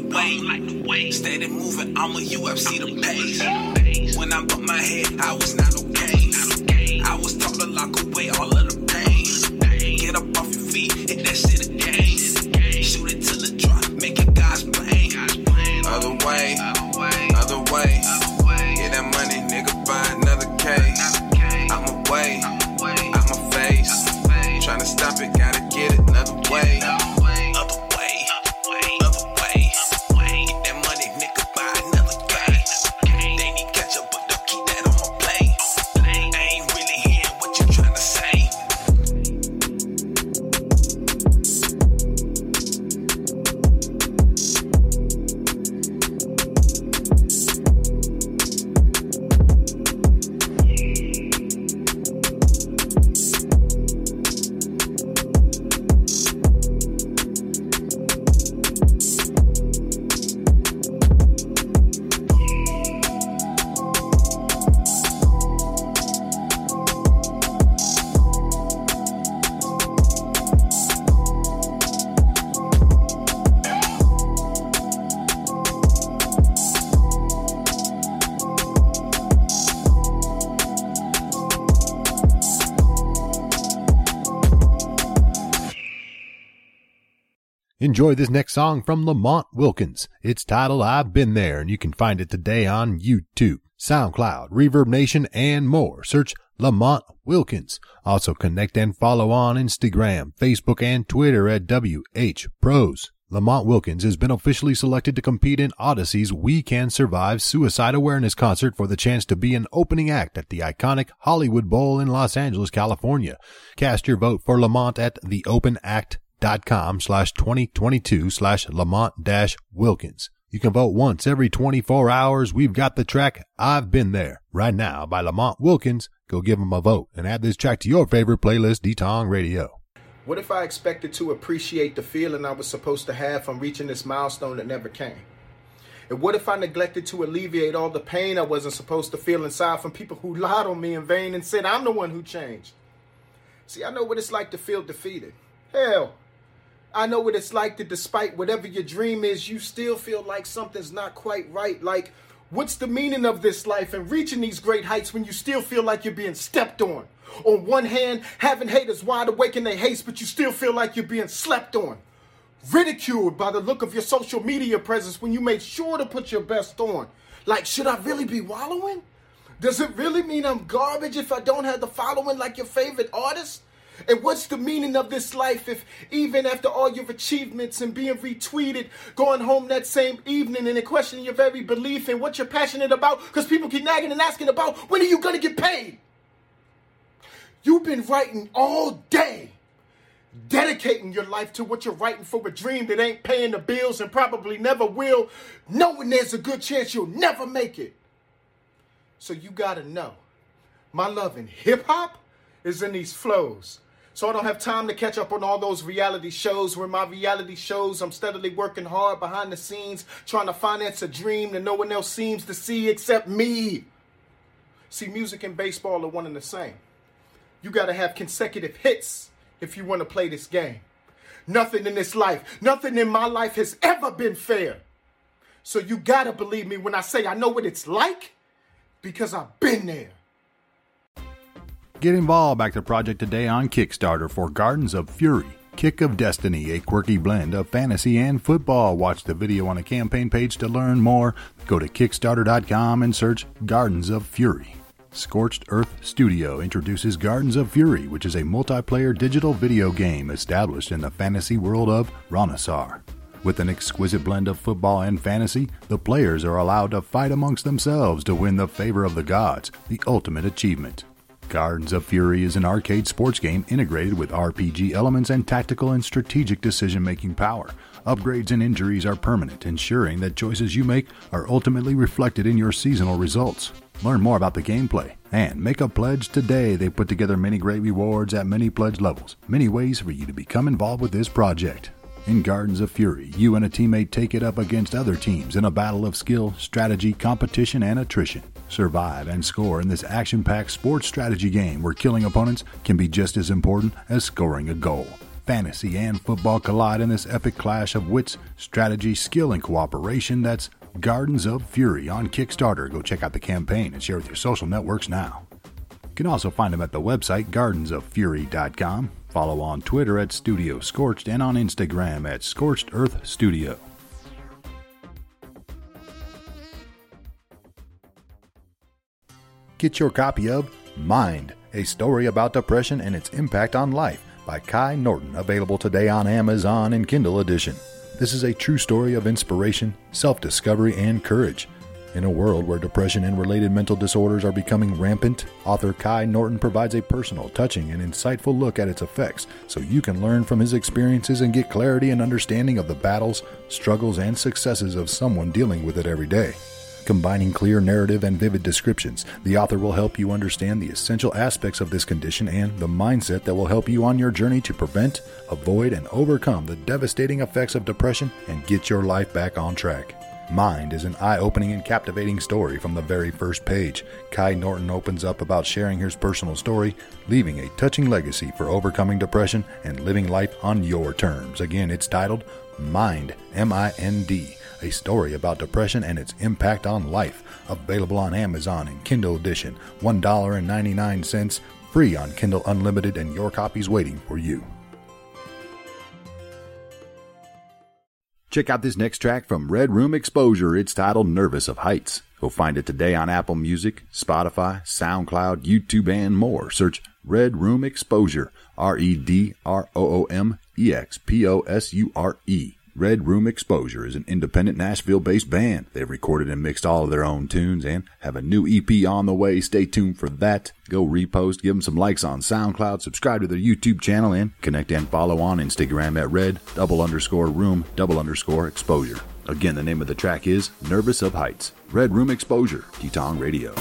way. Steady moving, I'm a UFC the pace. When I bumped my head, I was not okay. I was taught to lock away all of the pain. Get up off your feet, hit that shit again. Other way, other way. Get that money, nigga, buy another case. I'm away, out my face. Tryna stop it, gotta get it another way. Enjoy this next song from Lamont Wilkins. It's titled I've Been There, and you can find it today on YouTube, SoundCloud, Reverb Nation, and more. Search Lamont Wilkins. Also connect and follow on Instagram, Facebook, and Twitter at WH Pros. Lamont Wilkins has been officially selected to compete in Audacy's We Can Survive Suicide Awareness Concert for the chance to be an opening act at the iconic Hollywood Bowl in Los Angeles, California. Cast your vote for Lamont at theopenact.com slash 2022 slash Lamont dash Wilkins. You can vote once every 24 hours. We've got the track I've Been There right now by Lamont Wilkins. Go give him a vote and add this track to your favorite playlist, D-Tong Radio. What if I expected to appreciate the feeling I was supposed to have from reaching this milestone that never came? And what if I neglected to alleviate all the pain I wasn't supposed to feel inside from people who lied on me in vain and said I'm the one who changed? See, I know what it's like to feel defeated. Hell, I know what it's like to, despite whatever your dream is, you still feel like something's not quite right. Like, what's the meaning of this life and reaching these great heights when you still feel like you're being stepped on? On one hand, having haters wide awake in their haste, but you still feel like you're being slept on. Ridiculed by the look of your social media presence when you made sure to put your best on. Like, should I really be wallowing? Does it really mean I'm garbage if I don't have the following like your favorite artist? And what's the meaning of this life if even after all your achievements and being retweeted, going home that same evening and then questioning your very belief in what you're passionate about because people keep nagging and asking about when are you going to get paid? You've been writing all day, dedicating your life to what you're writing for a dream that ain't paying the bills and probably never will, knowing there's a good chance you'll never make it. So you gotta know, my love in hip hop is in these flows. So I don't have time to catch up on all those reality shows where my reality shows I'm steadily working hard behind the scenes trying to finance a dream that no one else seems to see except me. See, music and baseball are one and the same. You got to have consecutive hits if you want to play this game. Nothing in this life, nothing in my life has ever been fair. So you got to believe me when I say I know what it's like because I've been there. Get involved. Back to project today on Kickstarter for Gardens of Fury. Kick of Destiny, a quirky blend of fantasy and football. Watch the video on the campaign page to learn more. Go to Kickstarter.com and search Gardens of Fury. Scorched Earth Studio introduces Gardens of Fury, which is a multiplayer digital video game established in the fantasy world of Ronisar. With an exquisite blend of football and fantasy, the players are allowed to fight amongst themselves to win the favor of the gods, the ultimate achievement. Gardens of Fury is an arcade sports game integrated with RPG elements and tactical and strategic decision making power. Upgrades and injuries are permanent, ensuring that choices you make are ultimately reflected in your seasonal results. Learn more about the gameplay and make a pledge today. They put together many great rewards at many pledge levels, many ways for you to become involved with this project. In Gardens of Fury, you and a teammate take it up against other teams in a battle of skill, strategy, competition, and attrition. Survive and score in this action packed sports strategy game where killing opponents can be just as important as scoring a goal. Fantasy and football collide in this epic clash of wits, strategy, skill, and cooperation that's Gardens of Fury on Kickstarter. Go check out the campaign and share with your social networks now. You can also find them at the website gardensoffury.com. Follow on Twitter at Studio Scorched and on Instagram at Scorched Earth Studio. Get your copy of Mind, a story about depression and its impact on life by Kai Norton, available today on Amazon in Kindle edition. This is a true story of inspiration, self discovery, and courage. In a world where depression and related mental disorders are becoming rampant, author Kai Norton provides a personal, touching, and insightful look at its effects so you can learn from his experiences and get clarity and understanding of the battles, struggles, and successes of someone dealing with it every day. Combining clear narrative and vivid descriptions, the author will help you understand the essential aspects of this condition and the mindset that will help you on your journey to prevent, avoid, and overcome the devastating effects of depression and get your life back on track. Mind is an eye opening and captivating story from the very first page. Kai Norton opens up about sharing his personal story, leaving a touching legacy for overcoming depression and living life on your terms. Again, it's titled Mind, M I N D, a story about depression and its impact on life. Available on Amazon in Kindle edition, $1.99, free on Kindle Unlimited, and your copy's waiting for you. Check out this next track from Red Room Exposure. It's titled Nervous of Heights. Go find it today on Apple Music, Spotify, SoundCloud, YouTube, and more. Search Red Room Exposure. R E D R O O M E X P O S U R E. Red Room Exposure is an independent Nashville based band. They've recorded and mixed all of their own tunes and have a new EP on the way. Stay tuned for that. Go repost, give them some likes on SoundCloud, subscribe to their YouTube channel, and connect and follow on Instagram at red double underscore room double underscore exposure. Again, the name of the track is Nervous of Heights. Red Room Exposure, D-Tong Radio.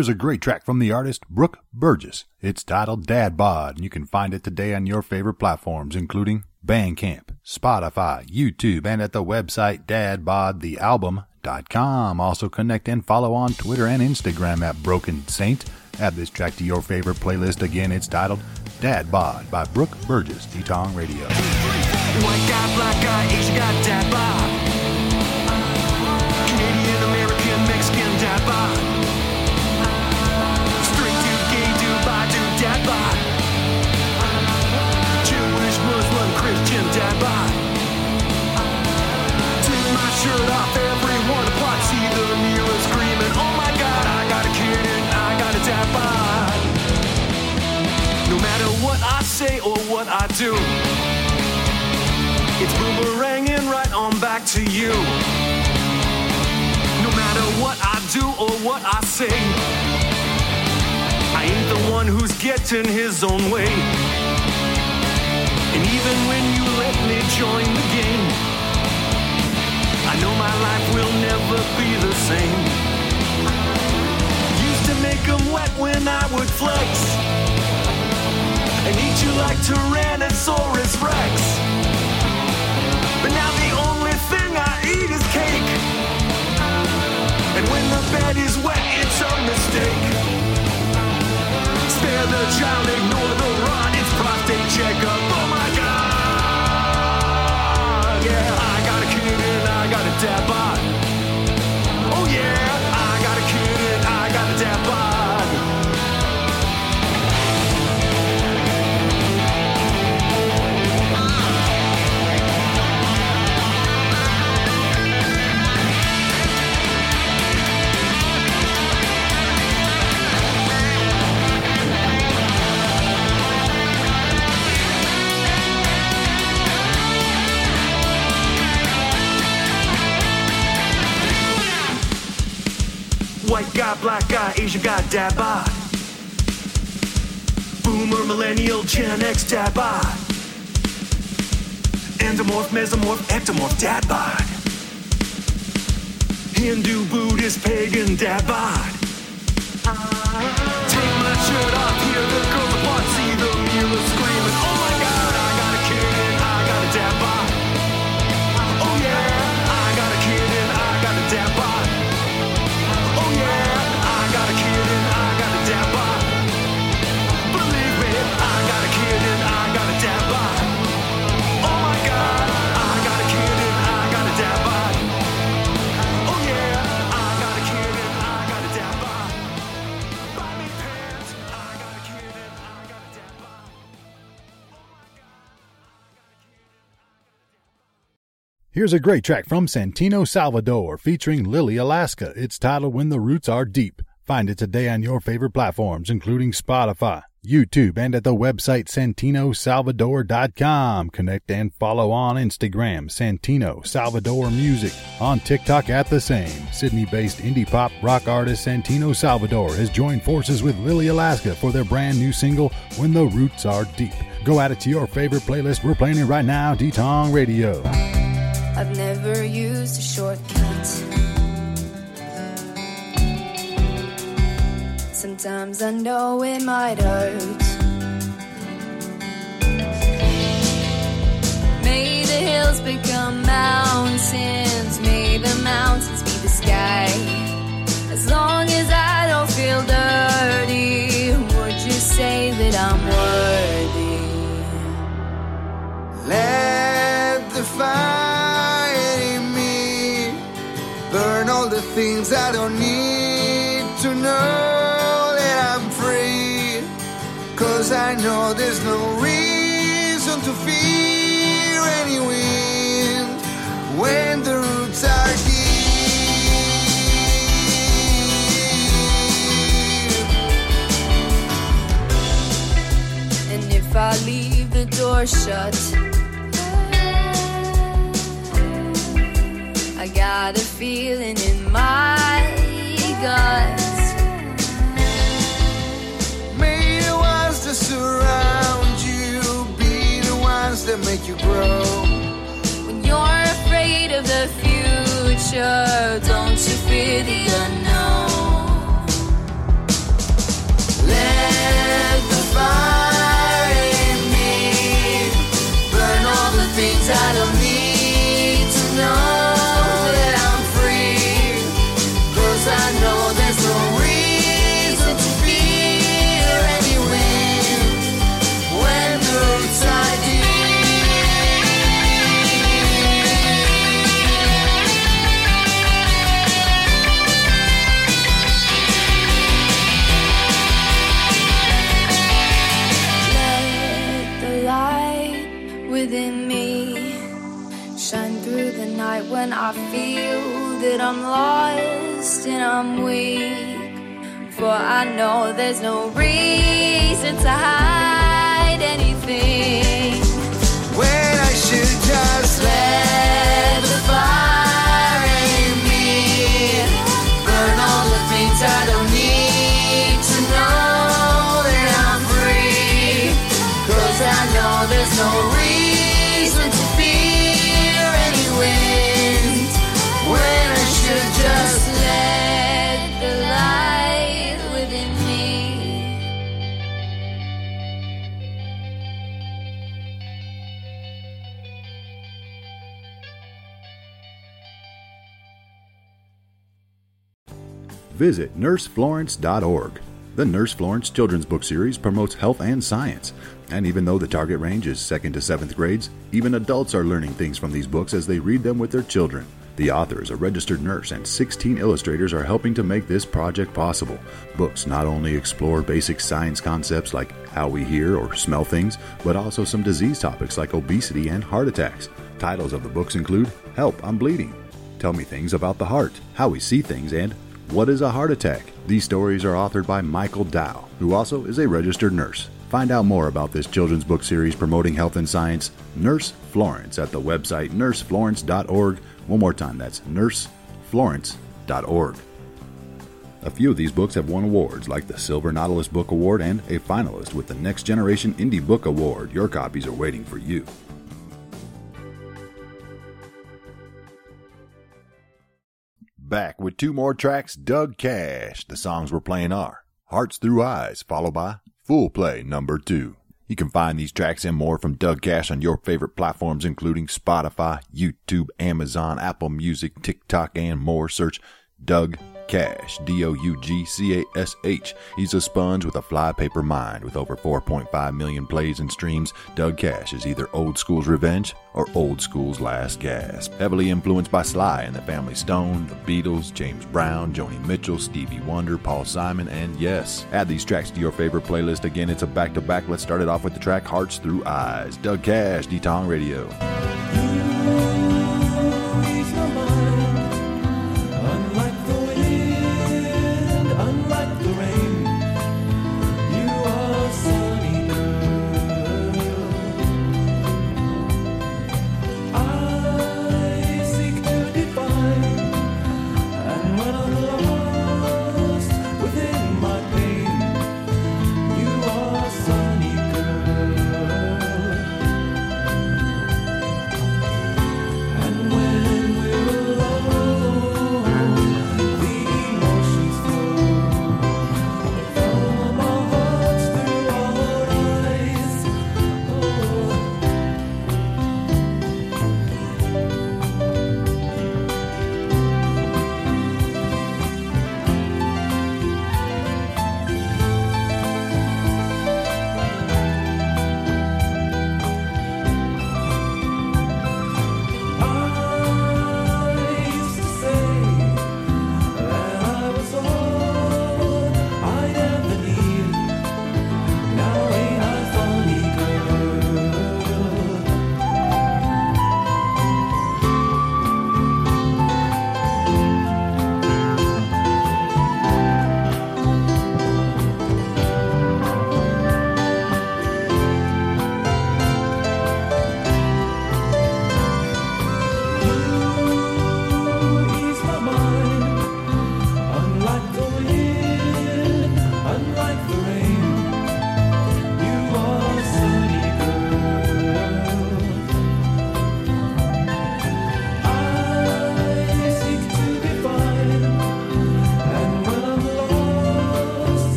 Here's a great track from the artist Brooke Burgess. It's titled Dad Bod, and you can find it today on your favorite platforms, including Bandcamp, Spotify, YouTube, and at the website dadbodthealbum.com. Also connect and follow on Twitter and Instagram at Broken Saint. Add this track to your favorite playlist. Again, it's titled Dad Bod by Brooke Burgess, D-Tong Radio. Guy, black guy, dad bod. Say or what I do. It's boomeranging right on back to you. No matter what I do or what I say, I ain't the one who's getting his own way. And even when you let me join the game, I know my life will never be the same. Used to make 'em wet when I would flex and eat you like Tyrannosaurus Rex. But now the only thing I eat is cake. And when the bed is wet, it's a mistake. Spare the child, ignore the run. It's prostate checkup. Oh my god. Yeah, I got a kid and I got a dad bod. Oh yeah, guy, dad bod. Boomer, millennial, Gen X, dad bod. Endomorph, mesomorph, ectomorph, dad bod. Hindu, Buddhist, pagan, dad bod. Take my shirt off, hear the girls Here's a great track from Santino Salvador featuring Lily Alaska. It's titled When the Roots Are Deep. Find it today on your favorite platforms, including Spotify, YouTube, and at the website santinosalvador.com. Connect and follow on Instagram, Santino Salvador Music. On TikTok at the same. Sydney based indie pop rock artist Santino Salvador has joined forces with Lily Alaska for their brand new single, When the Roots Are Deep. Go add it to your favorite playlist. We're playing it right now, D-Tong Radio. I've never used a shortcut. Sometimes I know it might hurt. May the hills become mountains. May the mountains be the sky. As long as I don't feel dirty, would you say that I'm worthy? Let the fire things I don't need to know that I'm free. Cause I know there's no reason to fear any wind when the roots are deep. And if I leave the door shut, I got a feeling in my guts. May the ones that surround you be the ones that make you grow. When you're afraid of the future, don't you fear the unknown? Let the fire. That I'm lost and I'm weak. For I know there's no reason to hide anything. When I should just let the fire in me burn all the things I Visit nurseflorence.org. The Nurse Florence Children's Book Series promotes health and science. And even though the target range is 2nd to 7th grades, even adults are learning things from these books as they read them with their children. The author is a registered nurse, and 16 illustrators are helping to make this project possible. Books not only explore basic science concepts like how we hear or smell things, but also some disease topics like obesity and heart attacks. Titles of the books include Help, I'm Bleeding, Tell Me Things About the Heart, How We See Things, and What is a Heart Attack? These stories are authored by Michael Dow, who also is a registered nurse. Find out more about this children's book series promoting health and science, Nurse Florence, at the website nurseflorence.org. One more time, that's nurseflorence.org. A few of these books have won awards, like the Silver Nautilus Book Award and a finalist with the Next Generation Indie Book Award. Your copies are waiting for you. Back with two more tracks, Doug Cash. The songs we're playing are Hearts Through Eyes, followed by Full Play number two. You can find these tracks and more from Doug Cash on your favorite platforms, including Spotify, YouTube, Amazon, Apple Music, TikTok, and more. Search Doug Cash, D O U G C A S H. He's a sponge with a flypaper mind. With over 4.5 million plays and streams, Doug Cash is either old school's revenge or old school's last gasp. Heavily influenced by Sly and the Family Stone, the Beatles, James Brown, Joni Mitchell, Stevie Wonder, Paul Simon, and yes, add these tracks to your favorite playlist. Again, it's a back to back. Let's start it off with the track Hearts Through Eyes. Doug Cash, D Tong Radio.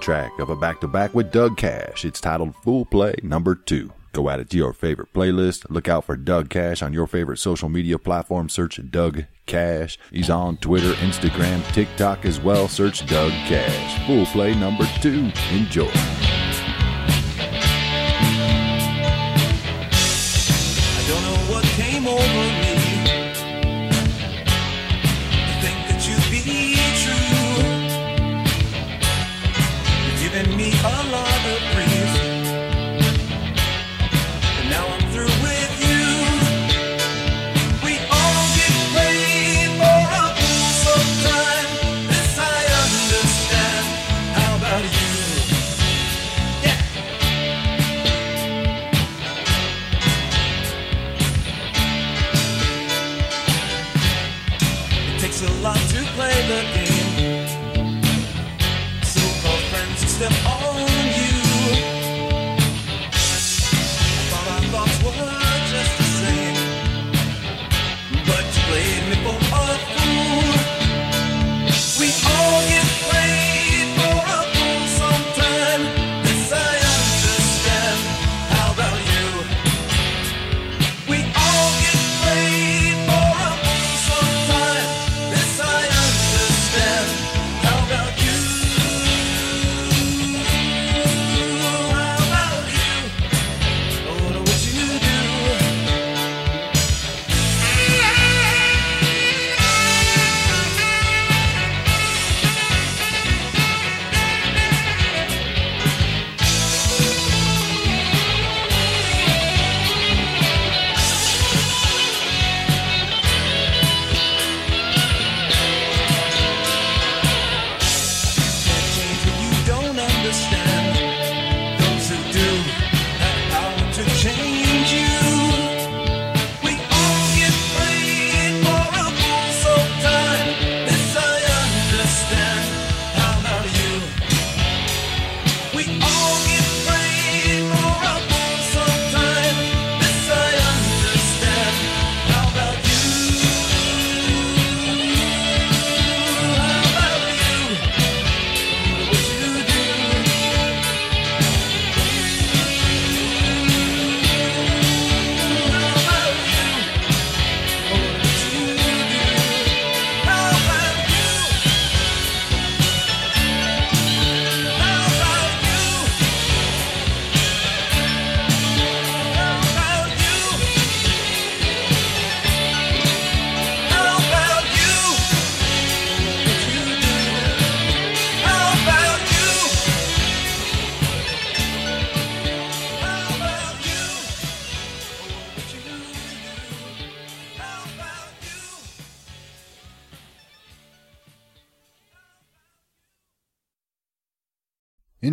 track of a back to back with Doug Cash. It's titled Full Play Number 2. Go add it to your favorite playlist. Look out for Doug Cash on your favorite social media platform. Search Doug Cash. He's on Twitter, Instagram, TikTok as well. Search Doug Cash. Full Play Number 2. Enjoy.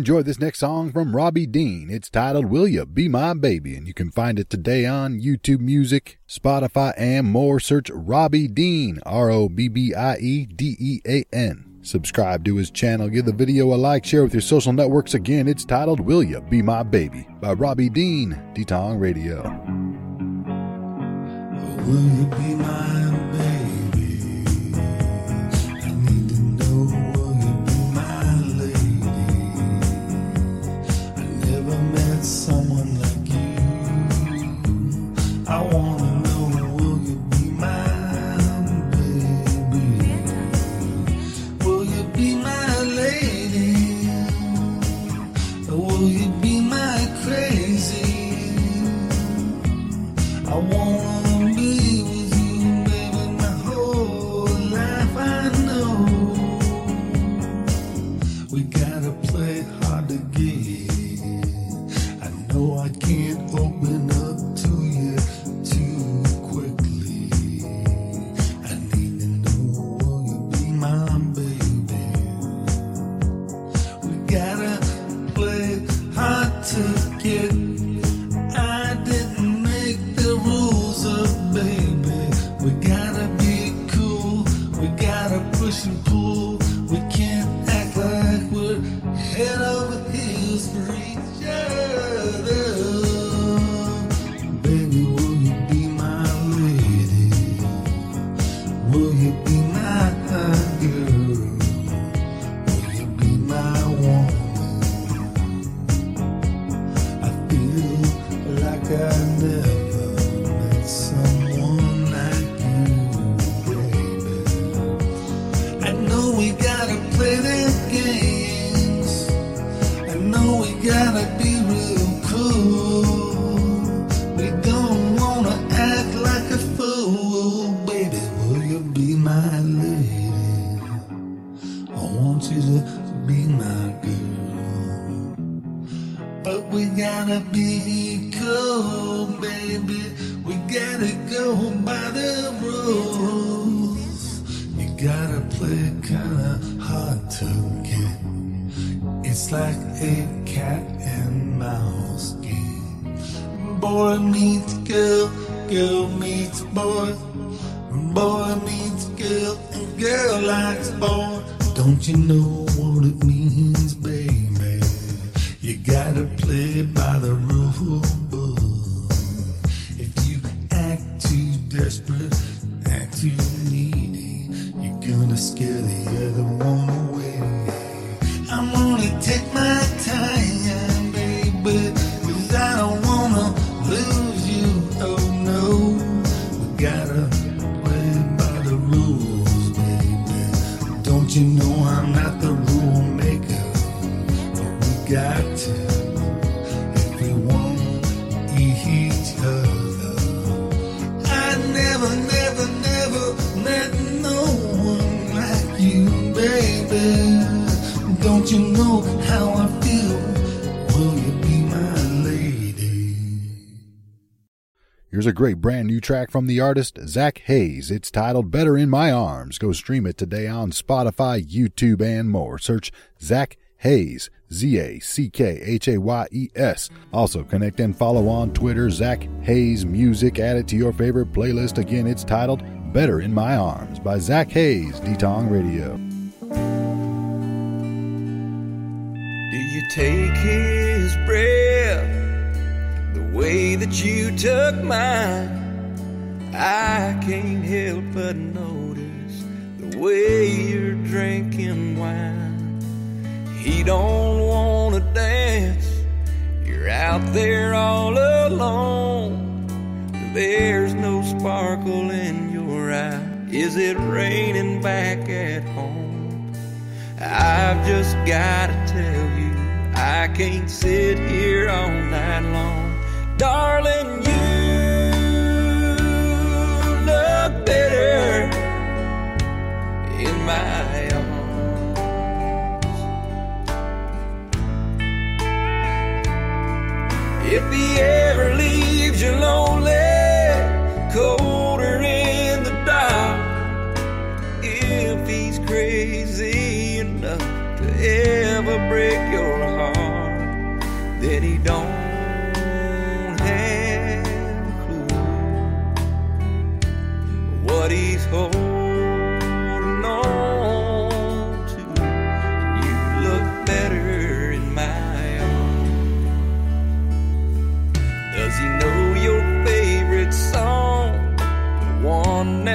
enjoy this next song from Robbie Dean. It's titled Will You Be My Baby, and you can find it today on YouTube Music, Spotify, and more. Search Robbie Dean, R O B B I E D E A N. Subscribe to his channel, give the video a like, share with your social networks. Again, it's titled Will You Be My Baby by Robbie Dean, Detong Radio. Will you be my someone like you. I want. Play kinda hard to get. It's like a cat and mouse game. Boy meets girl, girl meets boy. Boy meets girl, and girl likes boy. Don't you know what it means, new track from the artist Zack Hayes. It's titled Better in My Arms. Go stream it today on Spotify, YouTube, and more. Search Zack Hayes, Z A C K H A Y E S. Also, connect and follow on Twitter, Zack Hayes Music. Add it to your favorite playlist. Again, it's titled Better in My Arms by Zack Hayes, D-Tong Radio. Do you take his breath the way that you took mine? I can't help but notice the way you're drinking wine. He don't wanna dance. You're out there all alone. There's no sparkle in your eye. Is it raining back at home? I've just gotta tell you, I can't sit here all night long. Darling, you better in my arms. If he ever leaves you lonely,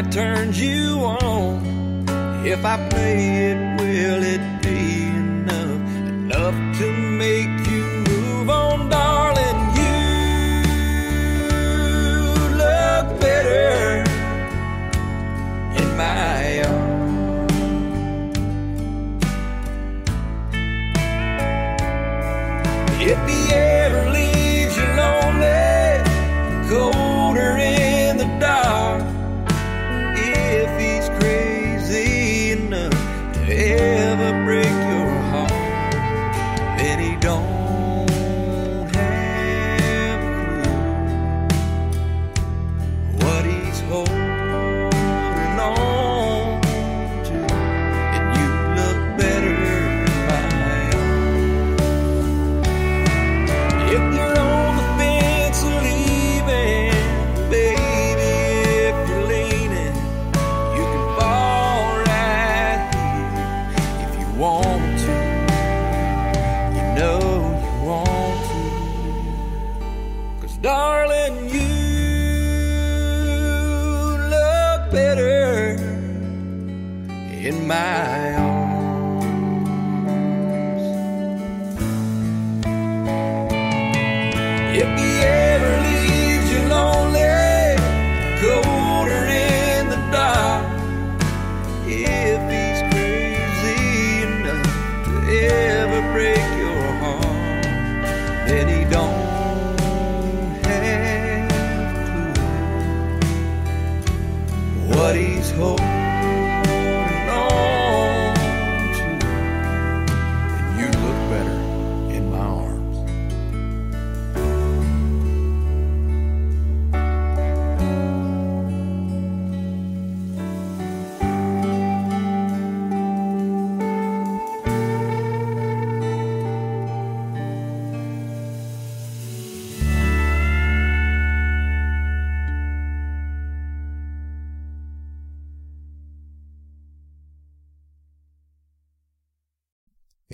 that turns you on? If I play it, will it be enough? Enough to make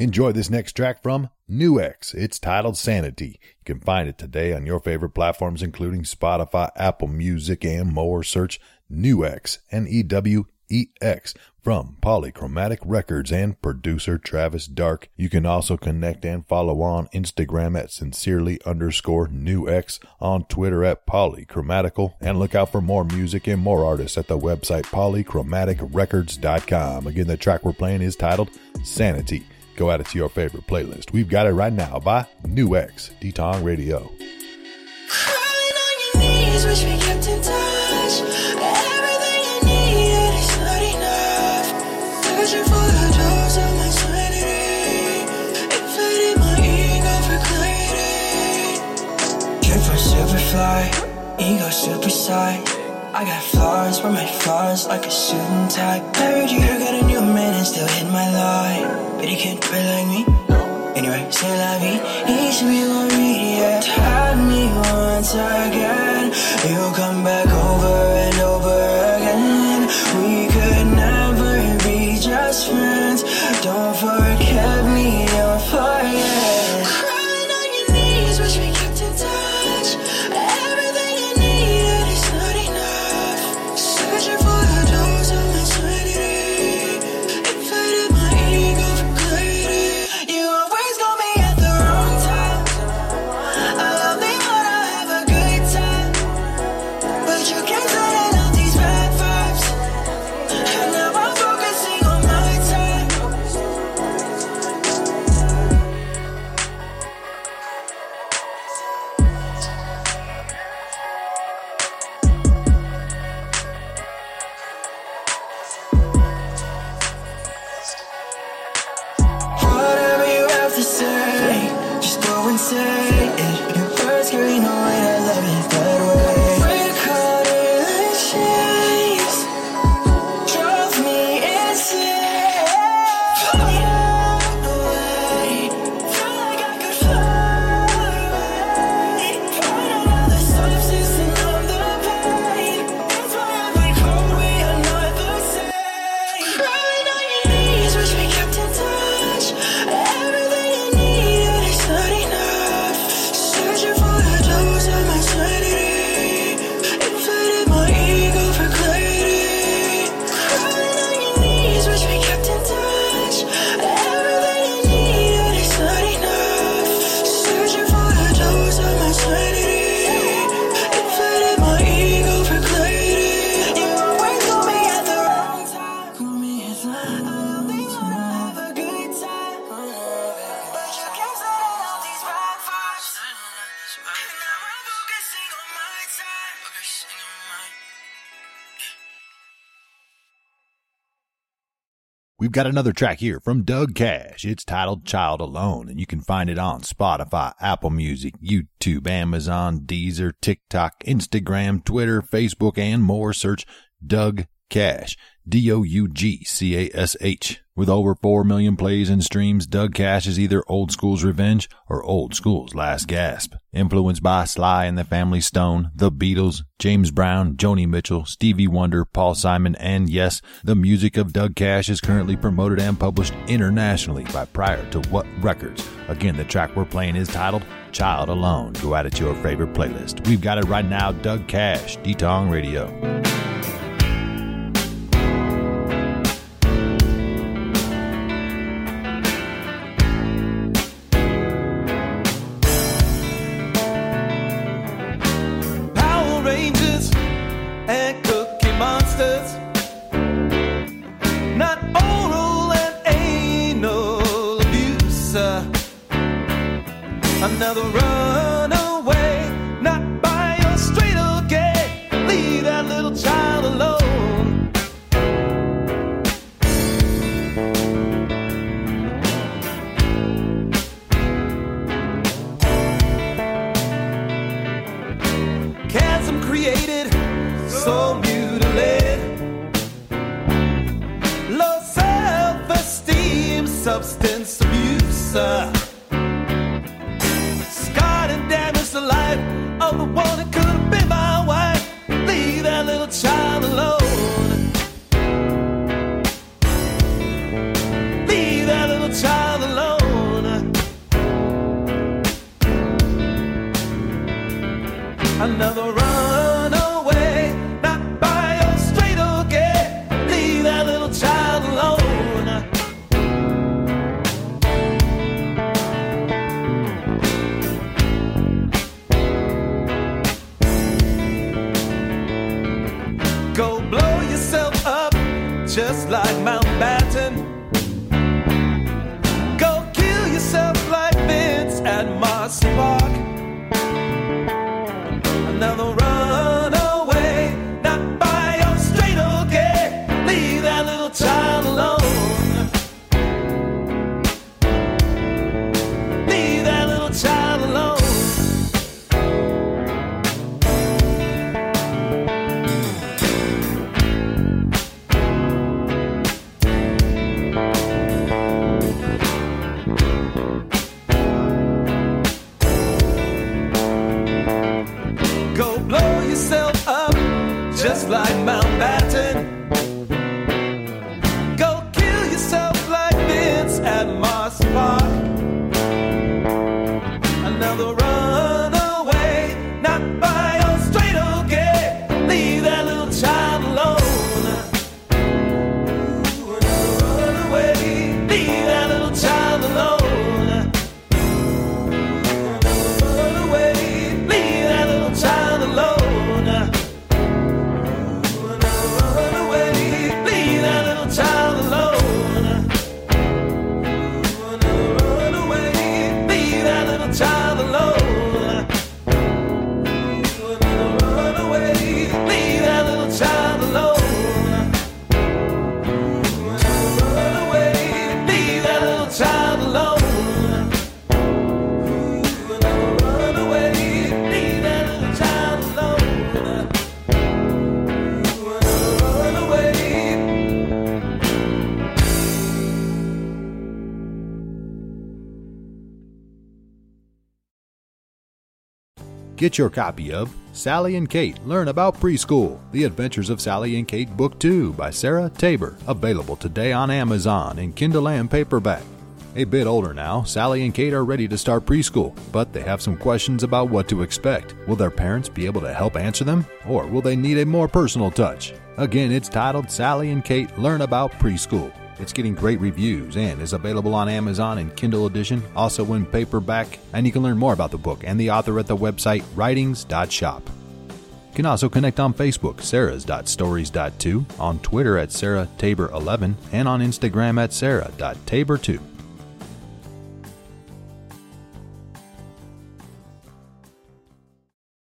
Enjoy this next track from New X. It's titled Sanity. You can find it today on your favorite platforms, including Spotify, Apple Music, and more. Search New X, N E W E X, from Polychromatic Records and producer Travis Dark. You can also connect and follow on Instagram at sincerely underscore new X, on Twitter at polychromatical, and look out for more music and more artists at the website polychromaticrecords.com. Again, the track we're playing is titled Sanity. Go add it to your favorite playlist. We've got it right now by New X, Detong Radio. ego super side. I got flaws, wear my flaws like a suit and tie. Heard you got a new man and still hit my line. But he can't play like me. Anyway, say la vie, he should be worried, yeah. Had me once again. You come back over We've got another track here from Doug Cash. It's titled Child Alone, and you can find it on Spotify, Apple Music, YouTube, Amazon, Deezer, TikTok, Instagram, Twitter, Facebook, and more. Search Doug Cash. D-O-U-G-C-A-S-H. With over 4 million plays and streams, Doug Cash is either old school's revenge or old school's last gasp. Influenced by Sly and the Family Stone, The Beatles, James Brown, Joni Mitchell, Stevie Wonder, Paul Simon, and yes, the music of Doug Cash is currently promoted and published internationally by Prior to What Records. Again, the track we're playing is titled Child Alone. Go add it to your favorite playlist. We've got it right now, Doug Cash, D-Tong Radio. Another runaway, Get your copy of Sally and Kate Learn About Preschool The Adventures of Sally and Kate Book 2 by Sarah Tabor, available today on Amazon in Kindle and paperback. A bit older now, Sally and Kate are ready to start preschool, but they have some questions about what to expect. Will their parents be able to help answer them, or will they need a more personal touch? Again, it's titled Sally and Kate Learn About Preschool. It's getting great reviews and is available on Amazon in Kindle edition, also in paperback, and you can learn more about the book and the author at the website writings.shop. You can also connect on Facebook, sarahs.stories.2, on Twitter at Sarah Tabor 11, and on Instagram at sarah.tabor2.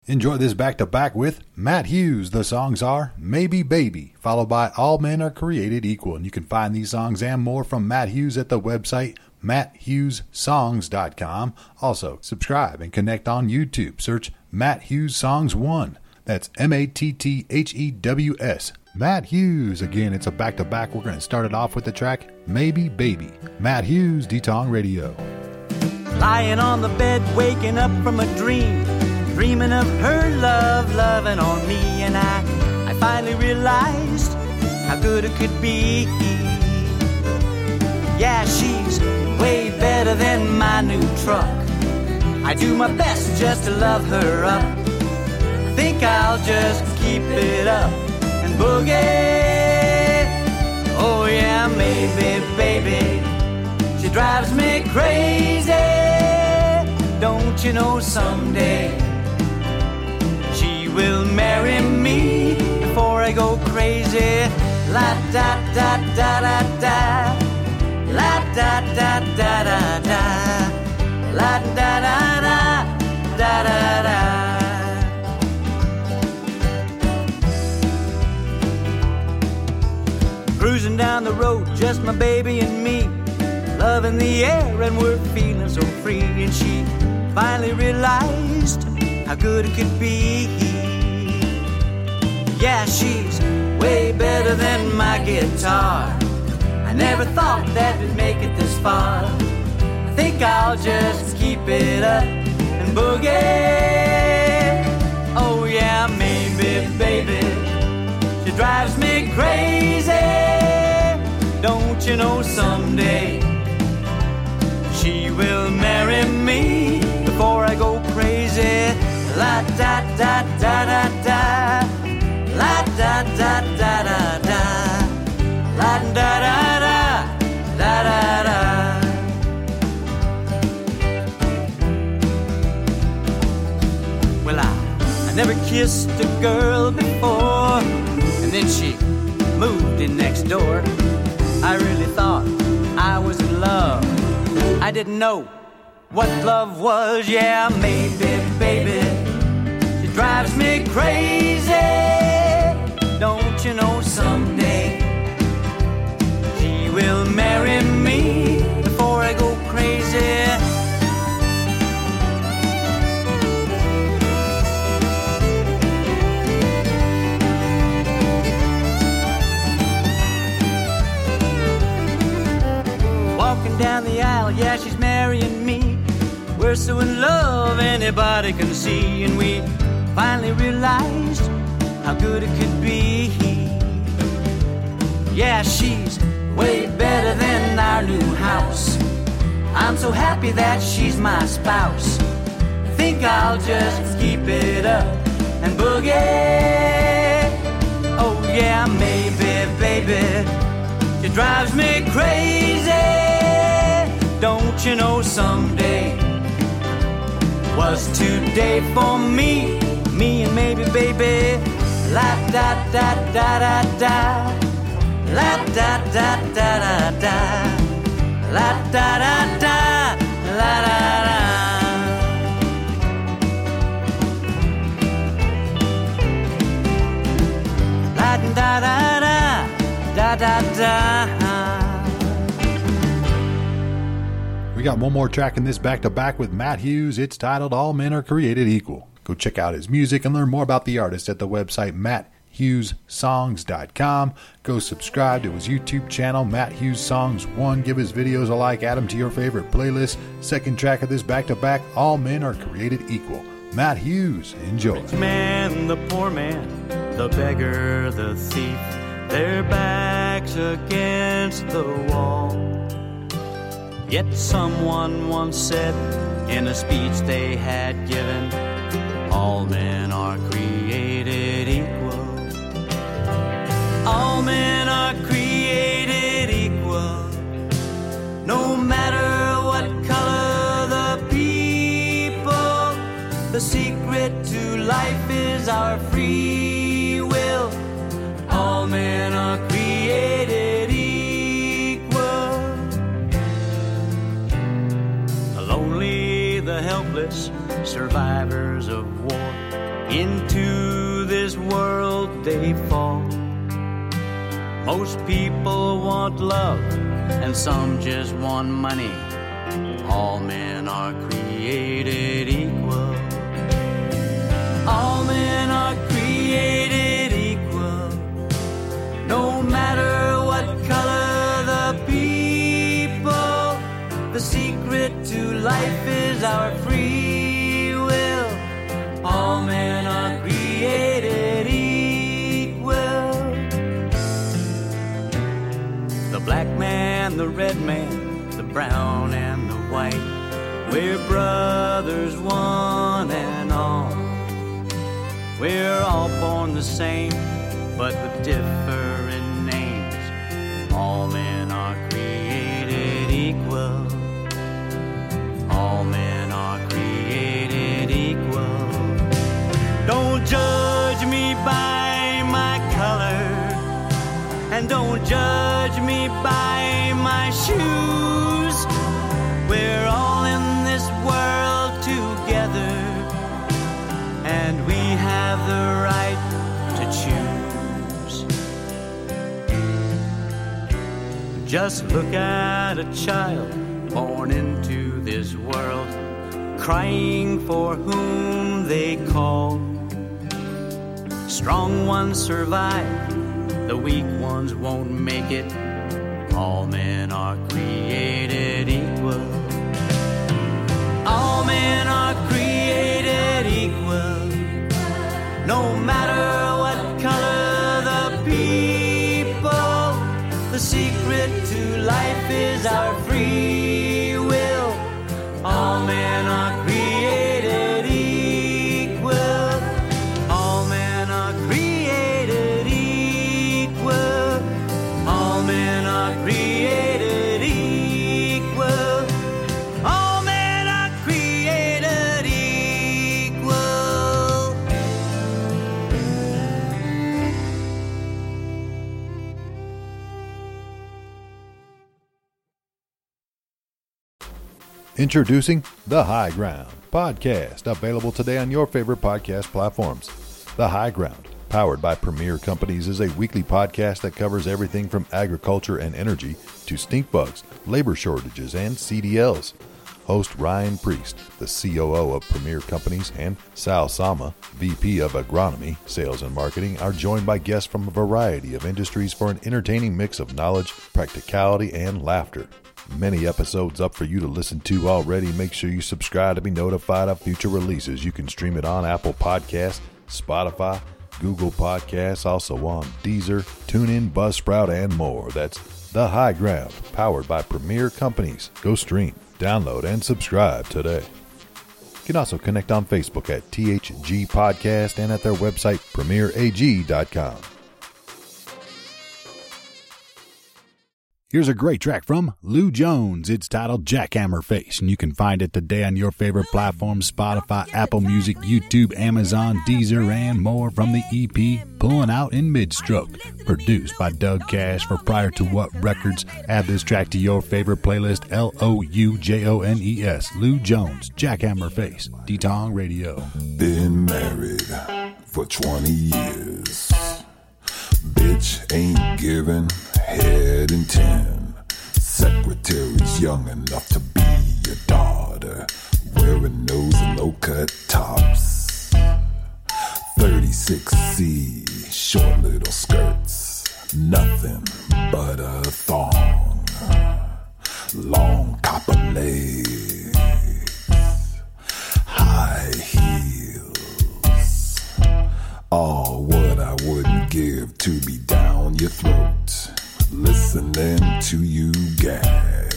Enjoy this back to back with Matt Hughes. The songs are Maybe Baby, followed by All Men Are Created Equal. And you can find these songs and more from Matt Hughes at the website matthughessongs.com. Also, subscribe and connect on YouTube. Search Matt Hughes Songs 1. That's M A T T H E W S. Matt Hughes. Again, it's a back to back. We're going to start it off with the track Maybe Baby. Matt Hughes, D-Tong Radio. Lying on the bed, waking up from a dream, dreaming of her love, loving on me, and I, I finally realized how good it could be. Yeah, she's way better than my new truck. I do my best just to love her up. I think I'll just keep it up and boogie. Oh yeah, maybe, baby. She drives me crazy. Don't you know someday will marry me before I go crazy? La da da da da da. La da da da da da. La da da da da da da. Cruising down the road, just my baby and me. Love in the air, and we're feeling so free. And she finally realized how good it could be. Yeah, she's way better than my guitar. I never thought that we'd make it this far. I think I'll just keep it up and boogie. Oh, yeah, maybe, baby. She drives me crazy. Don't you know someday she will marry me before I go crazy? La da da da da da. La da da da da da. La da da da da da da. Well, I, I never kissed a girl before, and then she moved in next door. I really thought I was in love. I didn't know what love was. Yeah, maybe, baby, she drives me crazy. Don't you know someday she will marry me before I go crazy? Walking down the aisle, yeah, she's marrying me. We're so in love, anybody can see. And we finally realized how good it could be. Yeah, she's way better than our new house. I'm so happy that she's my spouse. Think I'll just keep it up and boogie. Oh, yeah, maybe, baby. She drives me crazy. Don't you know someday was today for me, me and maybe baby. La da da da da da. La da da da da da. La da da da. La da da. La da da da. Da da da. We got one more track in this back to back with Matt Hughes. It's titled All Men Are Created Equal. Go check out his music and learn more about the artist at the website matthughessongs.com. Go subscribe to his YouTube channel, Matt Hughes Songs 1. Give his videos a like, add them to your favorite playlist. Second track of this back to back All Men Are Created Equal. Matt Hughes, enjoy. rich man, the poor man, the beggar, the thief, their backs against the wall. Yet someone once said in a speech they had given, all men are created equal. All men are created equal. No matter what color the people, the secret to life is our free will. All men are created the helpless, survivors of war. Into this world they fall. Most people want love, and some just want money. All men are created equal. All men are created equal. No matter what color life is our free will. All men are created equal. The black man, the red man, the brown and the white. We're brothers, one and all. We're all born the same, but with different names. All men are All men are created equal. Don't judge me by my color, and don't judge me by my shoes. We're all in this world together, and we have the right to choose. Just look at a child born into this world, crying for whom they call. Strong ones survive, the weak ones won't make it. All men are created equal. All men are created equal. No matter Introducing The High Ground podcast, available today on your favorite podcast platforms. The High Ground, powered by Premier Companies, is a weekly podcast that covers everything from agriculture and energy to stink bugs, labor shortages, and CDLs. Host Ryan Priest, the COO of Premier Companies, and Sal Sama, VP of Agronomy, Sales and Marketing, are joined by guests from a variety of industries for an entertaining mix of knowledge, practicality, and laughter. Many episodes up for you to listen to already. Make sure you subscribe to be notified of future releases. You can stream it on Apple Podcasts, Spotify, Google Podcasts, also on Deezer, TuneIn, Buzzsprout, and more. That's The High Ground, powered by Premier Companies. Go stream, download, and subscribe today. You can also connect on Facebook at THG Podcast and at their website, premierag.com. Here's a great track from Lou Jones. It's titled Jackhammer Face, and you can find it today on your favorite platforms Spotify, Apple Music, YouTube, Amazon, Deezer, and more from the EP Pulling Out in Midstroke. Produced by Doug Cash for Prior to What Records. Add this track to your favorite playlist L O U J O N E S. Lou Jones, Jackhammer Face, D-Tong Radio. Been married for 20 years. Bitch ain't giving head in 10. Secretary's young enough to be your daughter. Wearing those low cut tops. 36C, short little skirts. Nothing but a thong. Long copper legs. High heels. All what I wouldn't give to be down your throat. Listening to you gag.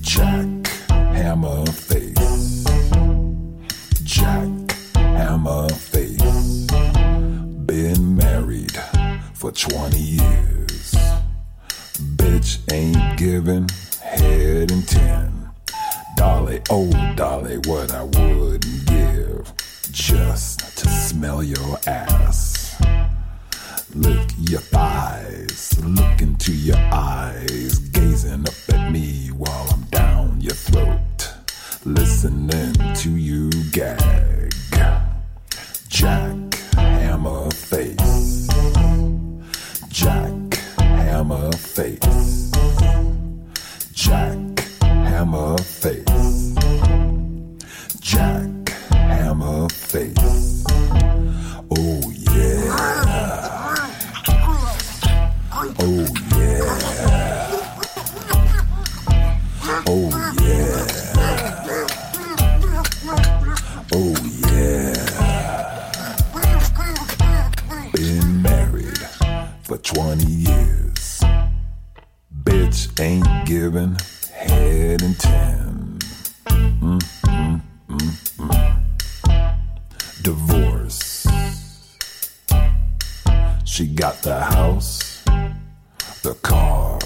Jack Hammer Face. Jack Hammer Face. Been married for 20 years. Bitch ain't giving head in 10. Dolly, oh Dolly, what I wouldn't give just to smell your ass. Lick your thighs, look into your eyes, gazing up at me while I'm down your throat, listening to you gag. Jack Hammer Face. Jack Hammer Face. Jack Hammer Face. Jack Hammer Face. Oh yeah. Oh yeah. Oh yeah. Been married for 20 years. Bitch ain't giving head in 10. Mm, mm, mm, mm. Divorce. She got the house, the car,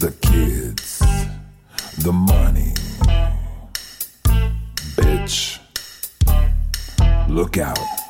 the kids, the money. Bitch, look out.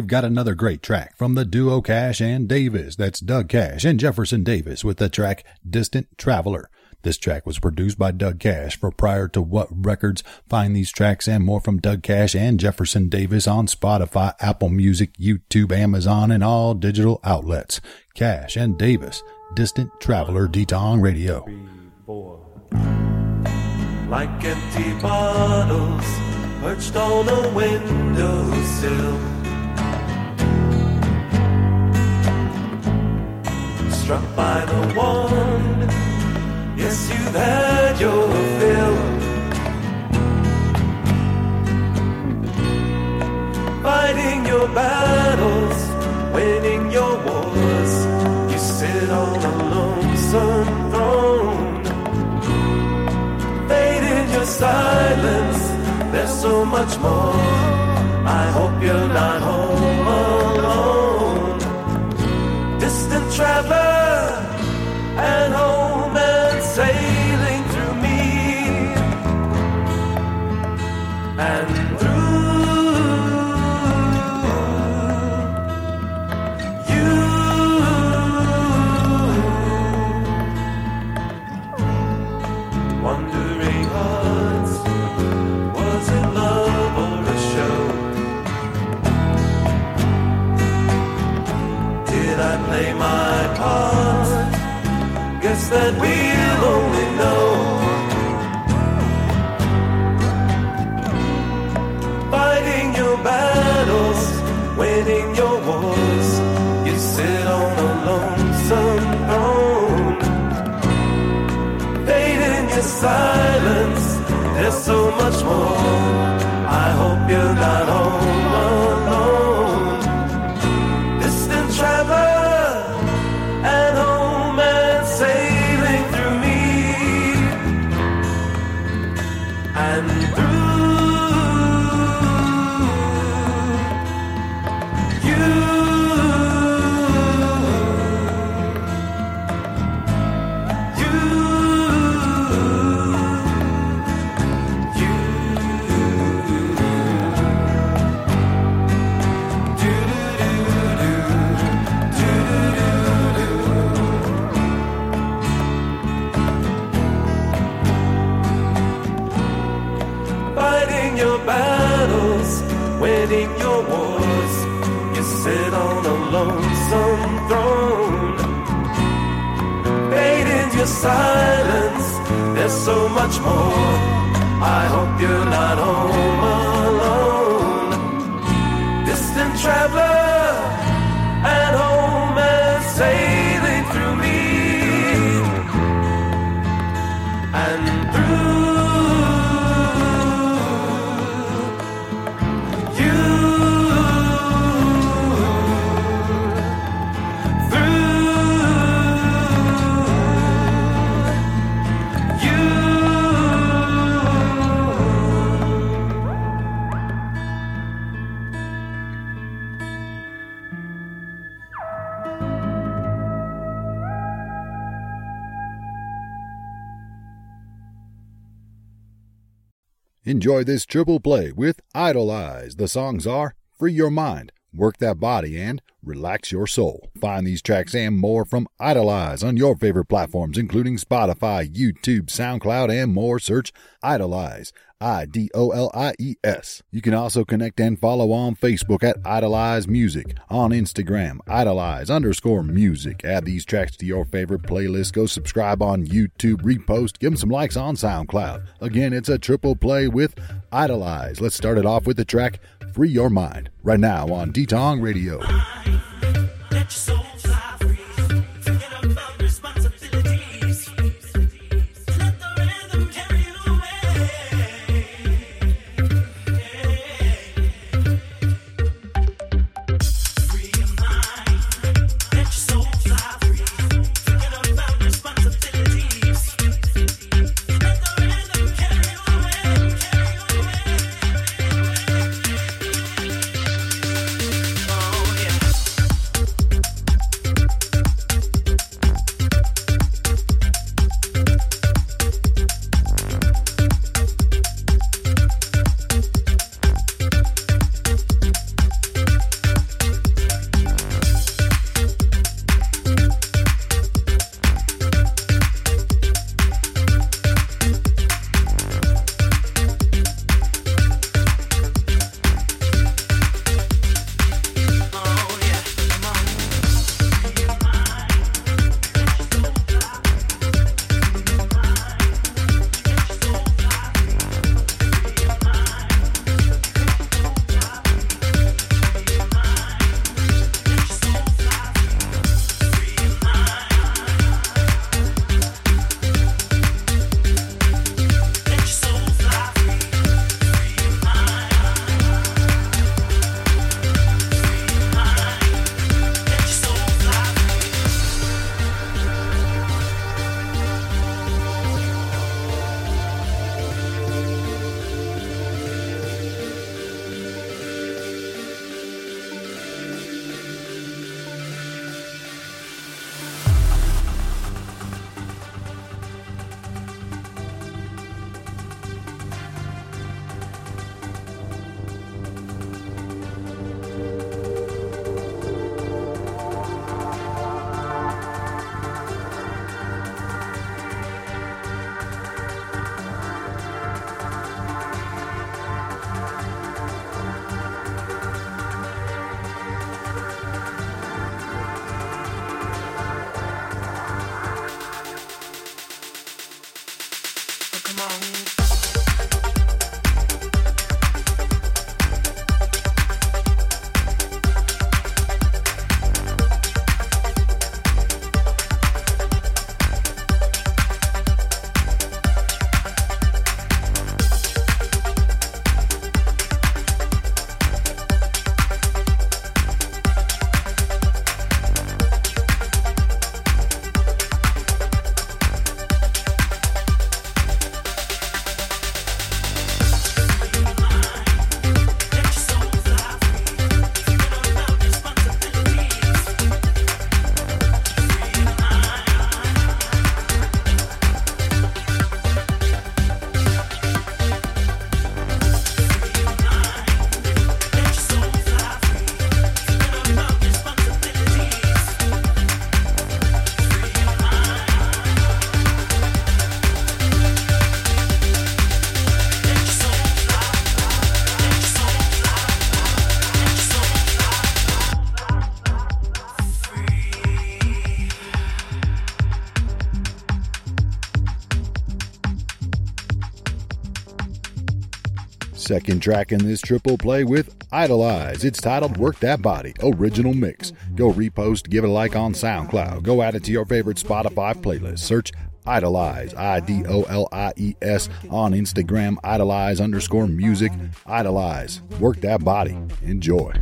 We've got another great track from the duo Cash and Davis. That's Doug Cash and Jefferson Davis with the track Distant Traveler. This track was produced by Doug Cash for Prior to What Records. Find these tracks and more from Doug Cash and Jefferson Davis on Spotify, Apple Music, YouTube, Amazon, and all digital outlets. Cash and Davis, Distant Traveler D-Tong Radio. like empty bottles perched on a windowsill. Struck by the one, yes, you've had your fill. Fighting your battles, winning your wars, you sit on a lonesome throne fade in your silence. There's so much more. I hope you're not home alone. Distant traveler that we'll only know. Fighting your battles, winning your wars. You sit on a lonesome throne fade in your silence. There's so much more. Your silence. There's so much more. I hope you're not home alone. Distant traveler Enjoy this triple play with Idolies. The songs are Free Your Mind, Work That Body, and Relax Your Soul. Find these tracks and more from Idolies on your favorite platforms, including Spotify, YouTube, SoundCloud, and more. Search Idolies. I D O L I E S. You can also connect and follow on Facebook at Idolies Music, on Instagram, Idolies underscore music. Add these tracks to your favorite playlist. Go subscribe on YouTube, repost, give them some likes on SoundCloud. Again, it's a triple play with Idolies. Let's start it off with the track Free Your Mind, right now on D-Tong Radio. Second track in this triple play with Idolies. It's titled Work That Body, original mix. Go repost, give it a like on SoundCloud. Go add it to your favorite Spotify playlist. Search Idolies, I D O L I E S, on Instagram, Idolies underscore music. Idolies. Work that body. Enjoy.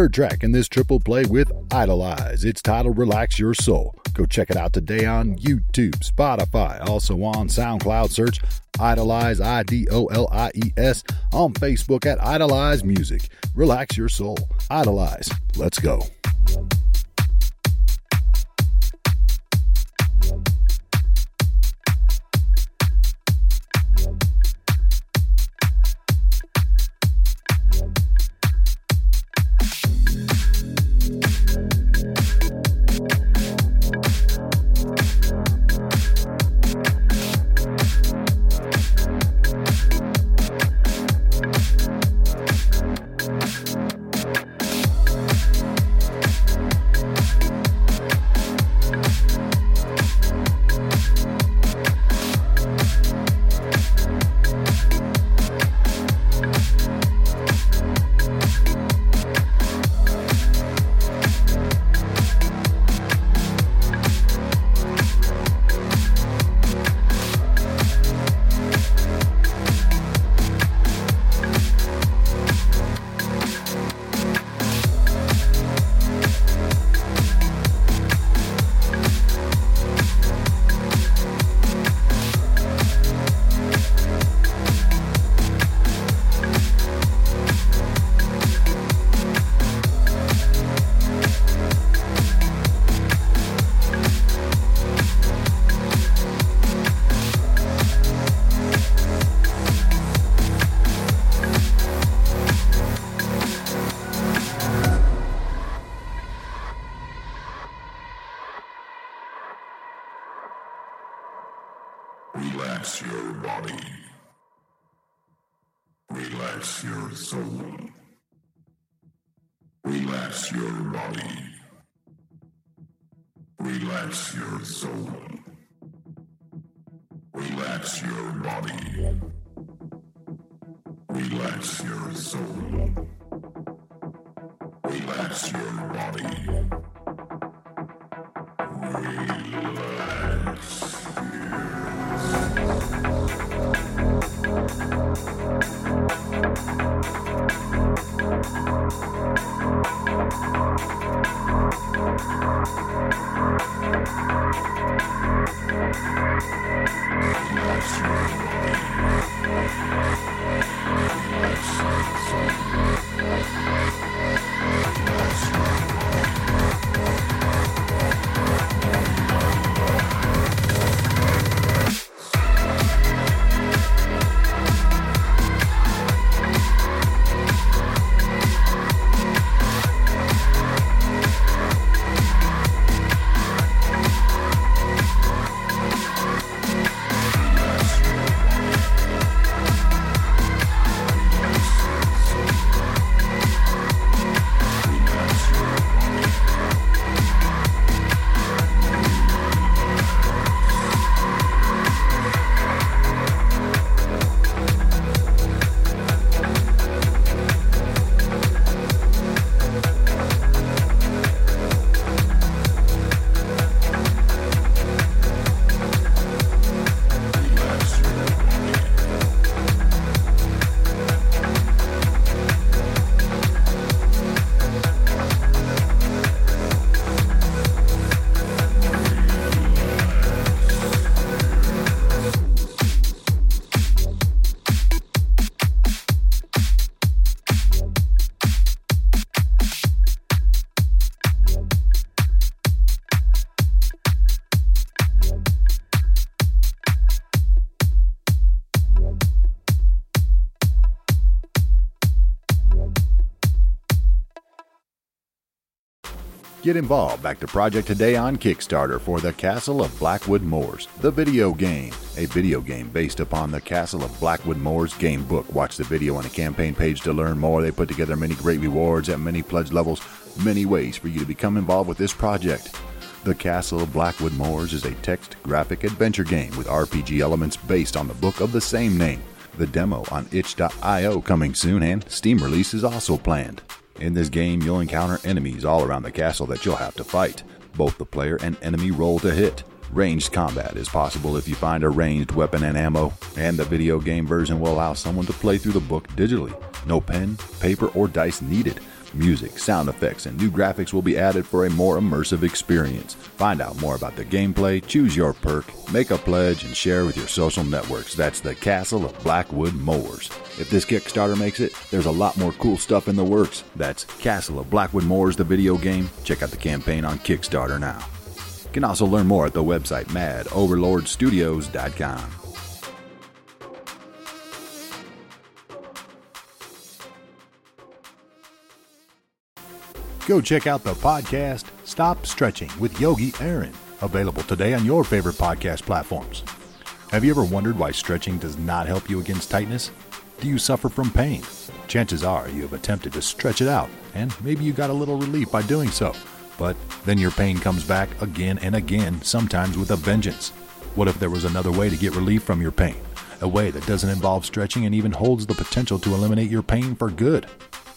Third track in this triple play with Idolies. It's titled Relax Your Soul. Go check it out today on YouTube, Spotify, also on SoundCloud. Search Idolies, I D O L I E S, on Facebook at Idolies Music. Relax your soul. Idolies. Let's go. Relax your body. Relax your soul. Relax your body. Get involved. Back to Project Today on Kickstarter for The Castle of Blackwood Moors, the video game. A video game based upon the Castle of Blackwood Moors game book. Watch the video on the campaign page to learn more. They put together many great rewards at many pledge levels, many ways for you to become involved with this project. The Castle of Blackwood Moors is a text graphic adventure game with RPG elements based on the book of the same name. The demo on itch.io coming soon, and Steam release is also planned. In this game, you'll encounter enemies all around the castle that you'll have to fight. Both the player and enemy roll to hit. Ranged combat is possible if you find a ranged weapon and ammo, and the video game version will allow someone to play through the book digitally. No pen, paper, or dice needed. Music, sound effects, and new graphics will be added for a more immersive experience. Find out more about the gameplay, choose your perk, make a pledge, and share with your social networks. That's the Castle of Blackwood Moors. If this Kickstarter makes it, there's a lot more cool stuff in the works. That's Castle of Blackwood Moors, the video game. Check out the campaign on Kickstarter now. You can also learn more at the website madoverlordstudios.com. Go check out the podcast Stop Stretching with Yogi Aaron, available today on your favorite podcast platforms. Have you ever wondered why stretching does not help you against tightness? Do you suffer from pain? Chances are you have attempted to stretch it out, and maybe you got a little relief by doing so. But then your pain comes back again and again, sometimes with a vengeance. What if there was another way to get relief from your pain? A way that doesn't involve stretching and even holds the potential to eliminate your pain for good?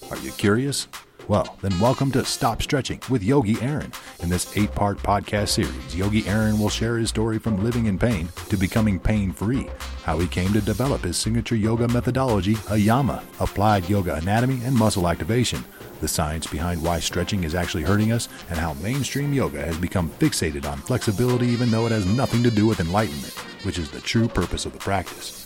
Are you curious? Well, then welcome to Stop Stretching with Yogi Aaron. In this eight part podcast series, Yogi Aaron will share his story from living in pain to becoming pain free, how he came to develop his signature yoga methodology, Ayama, applied yoga anatomy and muscle activation, the science behind why stretching is actually hurting us, and how mainstream yoga has become fixated on flexibility even though it has nothing to do with enlightenment, which is the true purpose of the practice.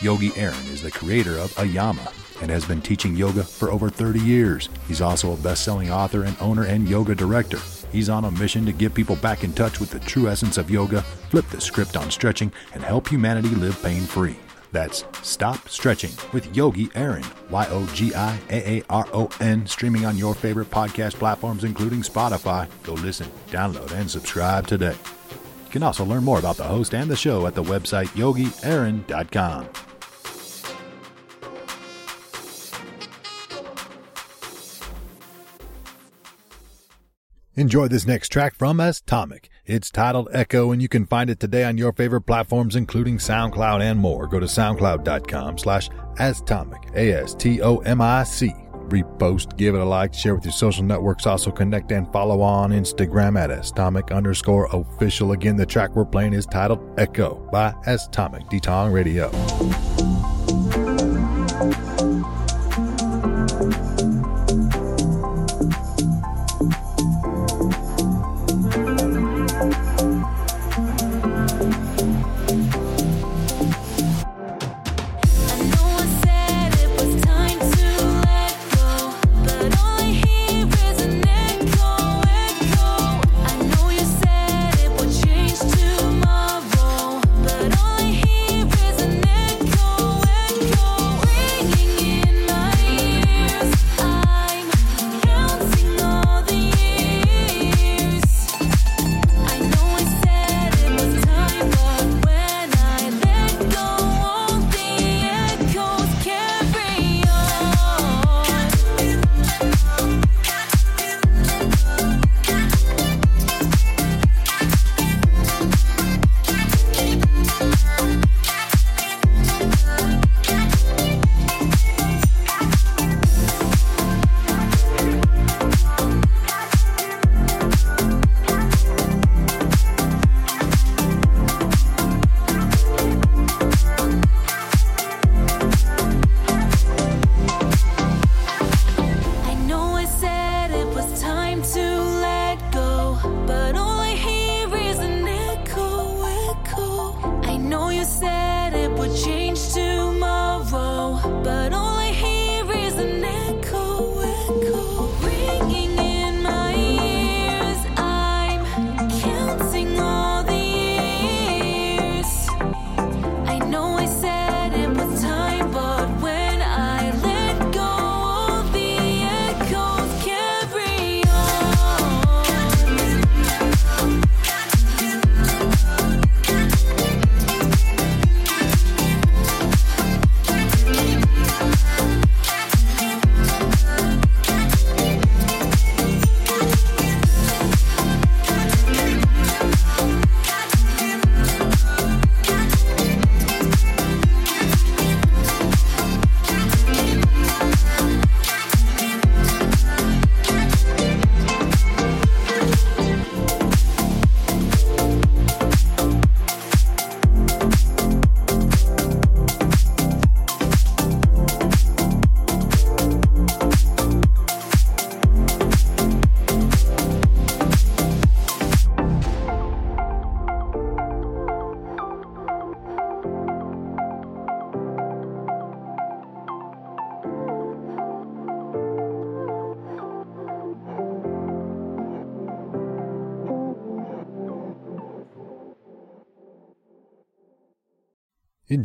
Yogi Aaron is the creator of Ayama and has been teaching yoga for over 30 years. He's also a best selling author and owner and yoga director. He's on a mission to get people back in touch with the true essence of yoga, flip the script on stretching, and help humanity live pain free. That's Stop Stretching with Yogi Aaron, Y O G I A A R O N, streaming on your favorite podcast platforms, including Spotify. Go listen, download, and subscribe today. You can also learn more about the host and the show at the website yogiaaron.com. Enjoy this next track from Astomic. It's titled Echo, and you can find it today on your favorite platforms, including SoundCloud and more. Go to soundcloud.com slash Astomic, A-S-T-O-M-I-C. Repost, give it a like, share with your social networks. Also connect and follow on Instagram at Astomic underscore official. Again, the track we're playing is titled Echo by Astomic D-Tong Radio.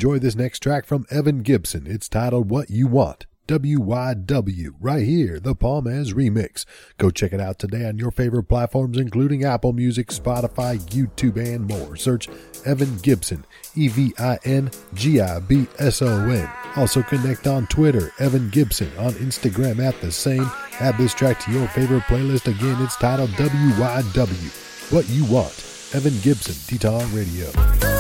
Enjoy this next track from Evin Gibson. It's titled What You Want. WYW, right here, the Palmez remix. Go check it out today on your favorite platforms, including Apple Music, Spotify, YouTube, and more. Search Evin Gibson, E V I N G I B S O N. Also connect on Twitter, Evin Gibson, on Instagram at the same. Add this track to your favorite playlist. Again, it's titled WYW, What You Want. Evin Gibson, D-Tong Radio.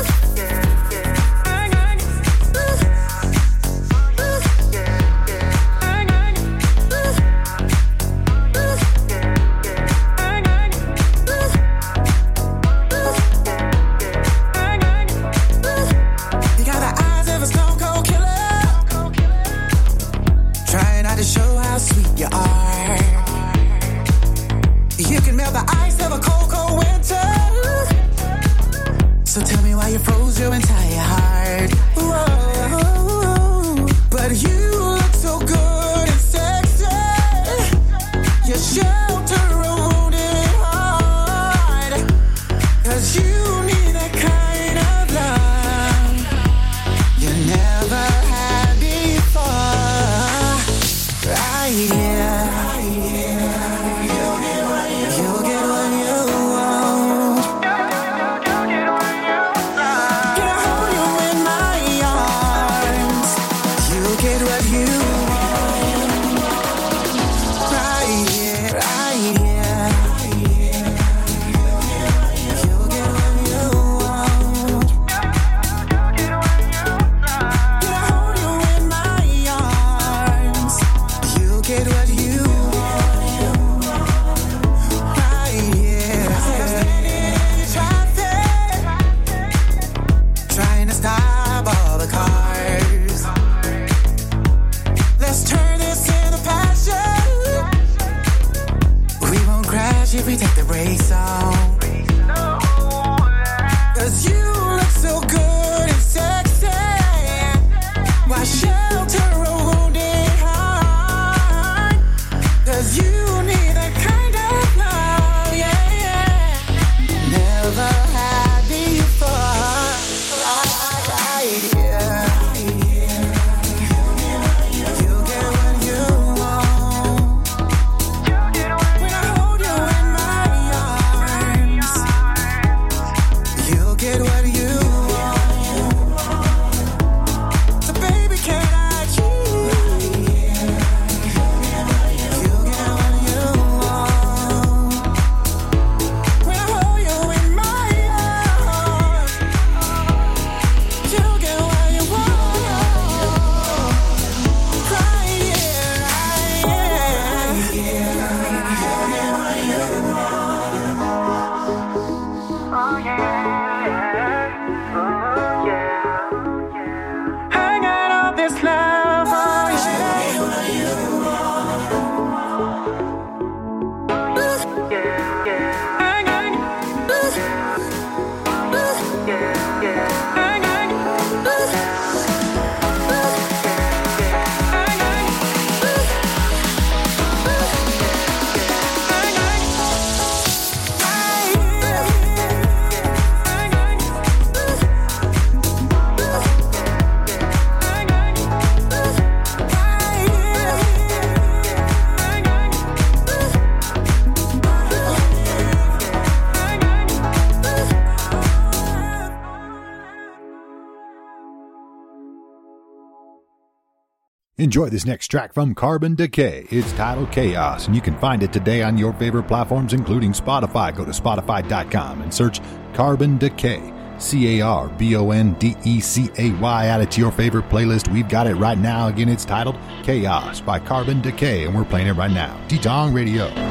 Enjoy this next track from Carbon Decay. It's titled Chaos, and you can find it today on your favorite platforms, including Spotify. Go to Spotify.com and search Carbon Decay. C A R B O N D E C A Y. Add it to your favorite playlist. We've got it right now. Again, it's titled Chaos by Carbon Decay, and we're playing it right now. D-Tong Radio.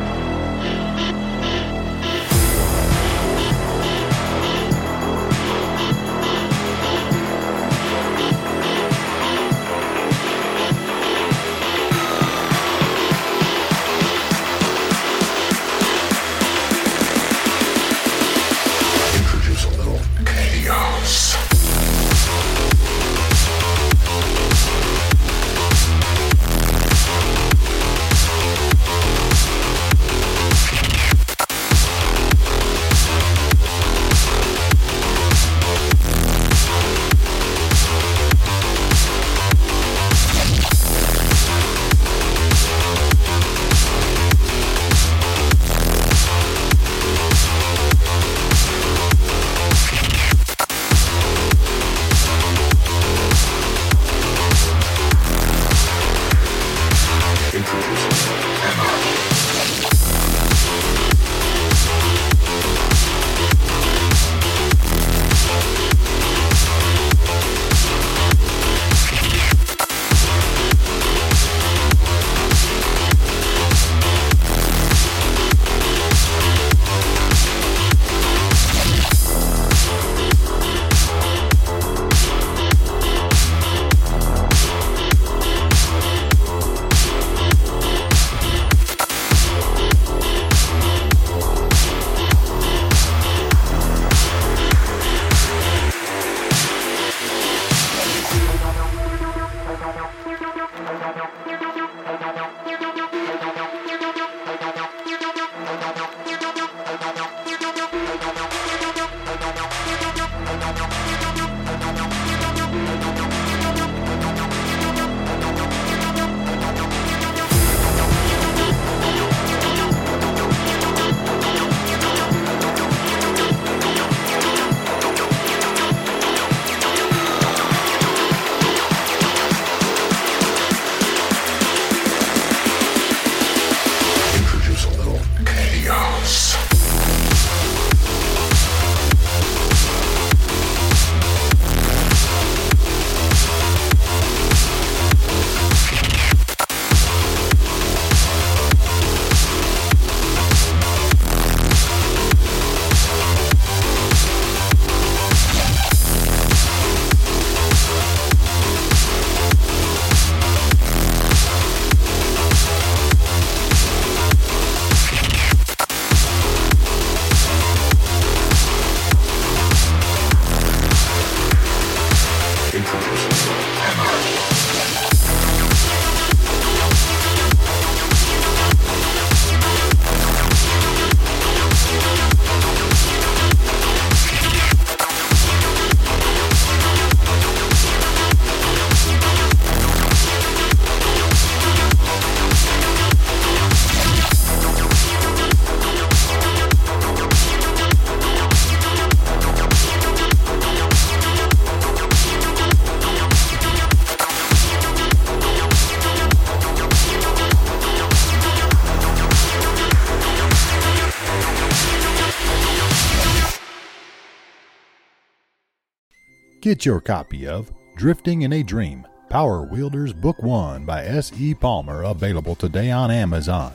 Get your copy of Drifting in a Dream Power Wielders Book 1 by S.E. Palmer available today on Amazon.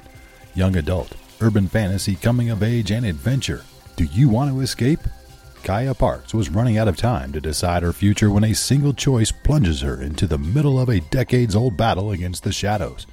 Young adult, urban fantasy, coming of age, and adventure. Do you want to escape? Kaya Parks was running out of time to decide her future when a single choice plunges her into the middle of a decades old battle against the shadows.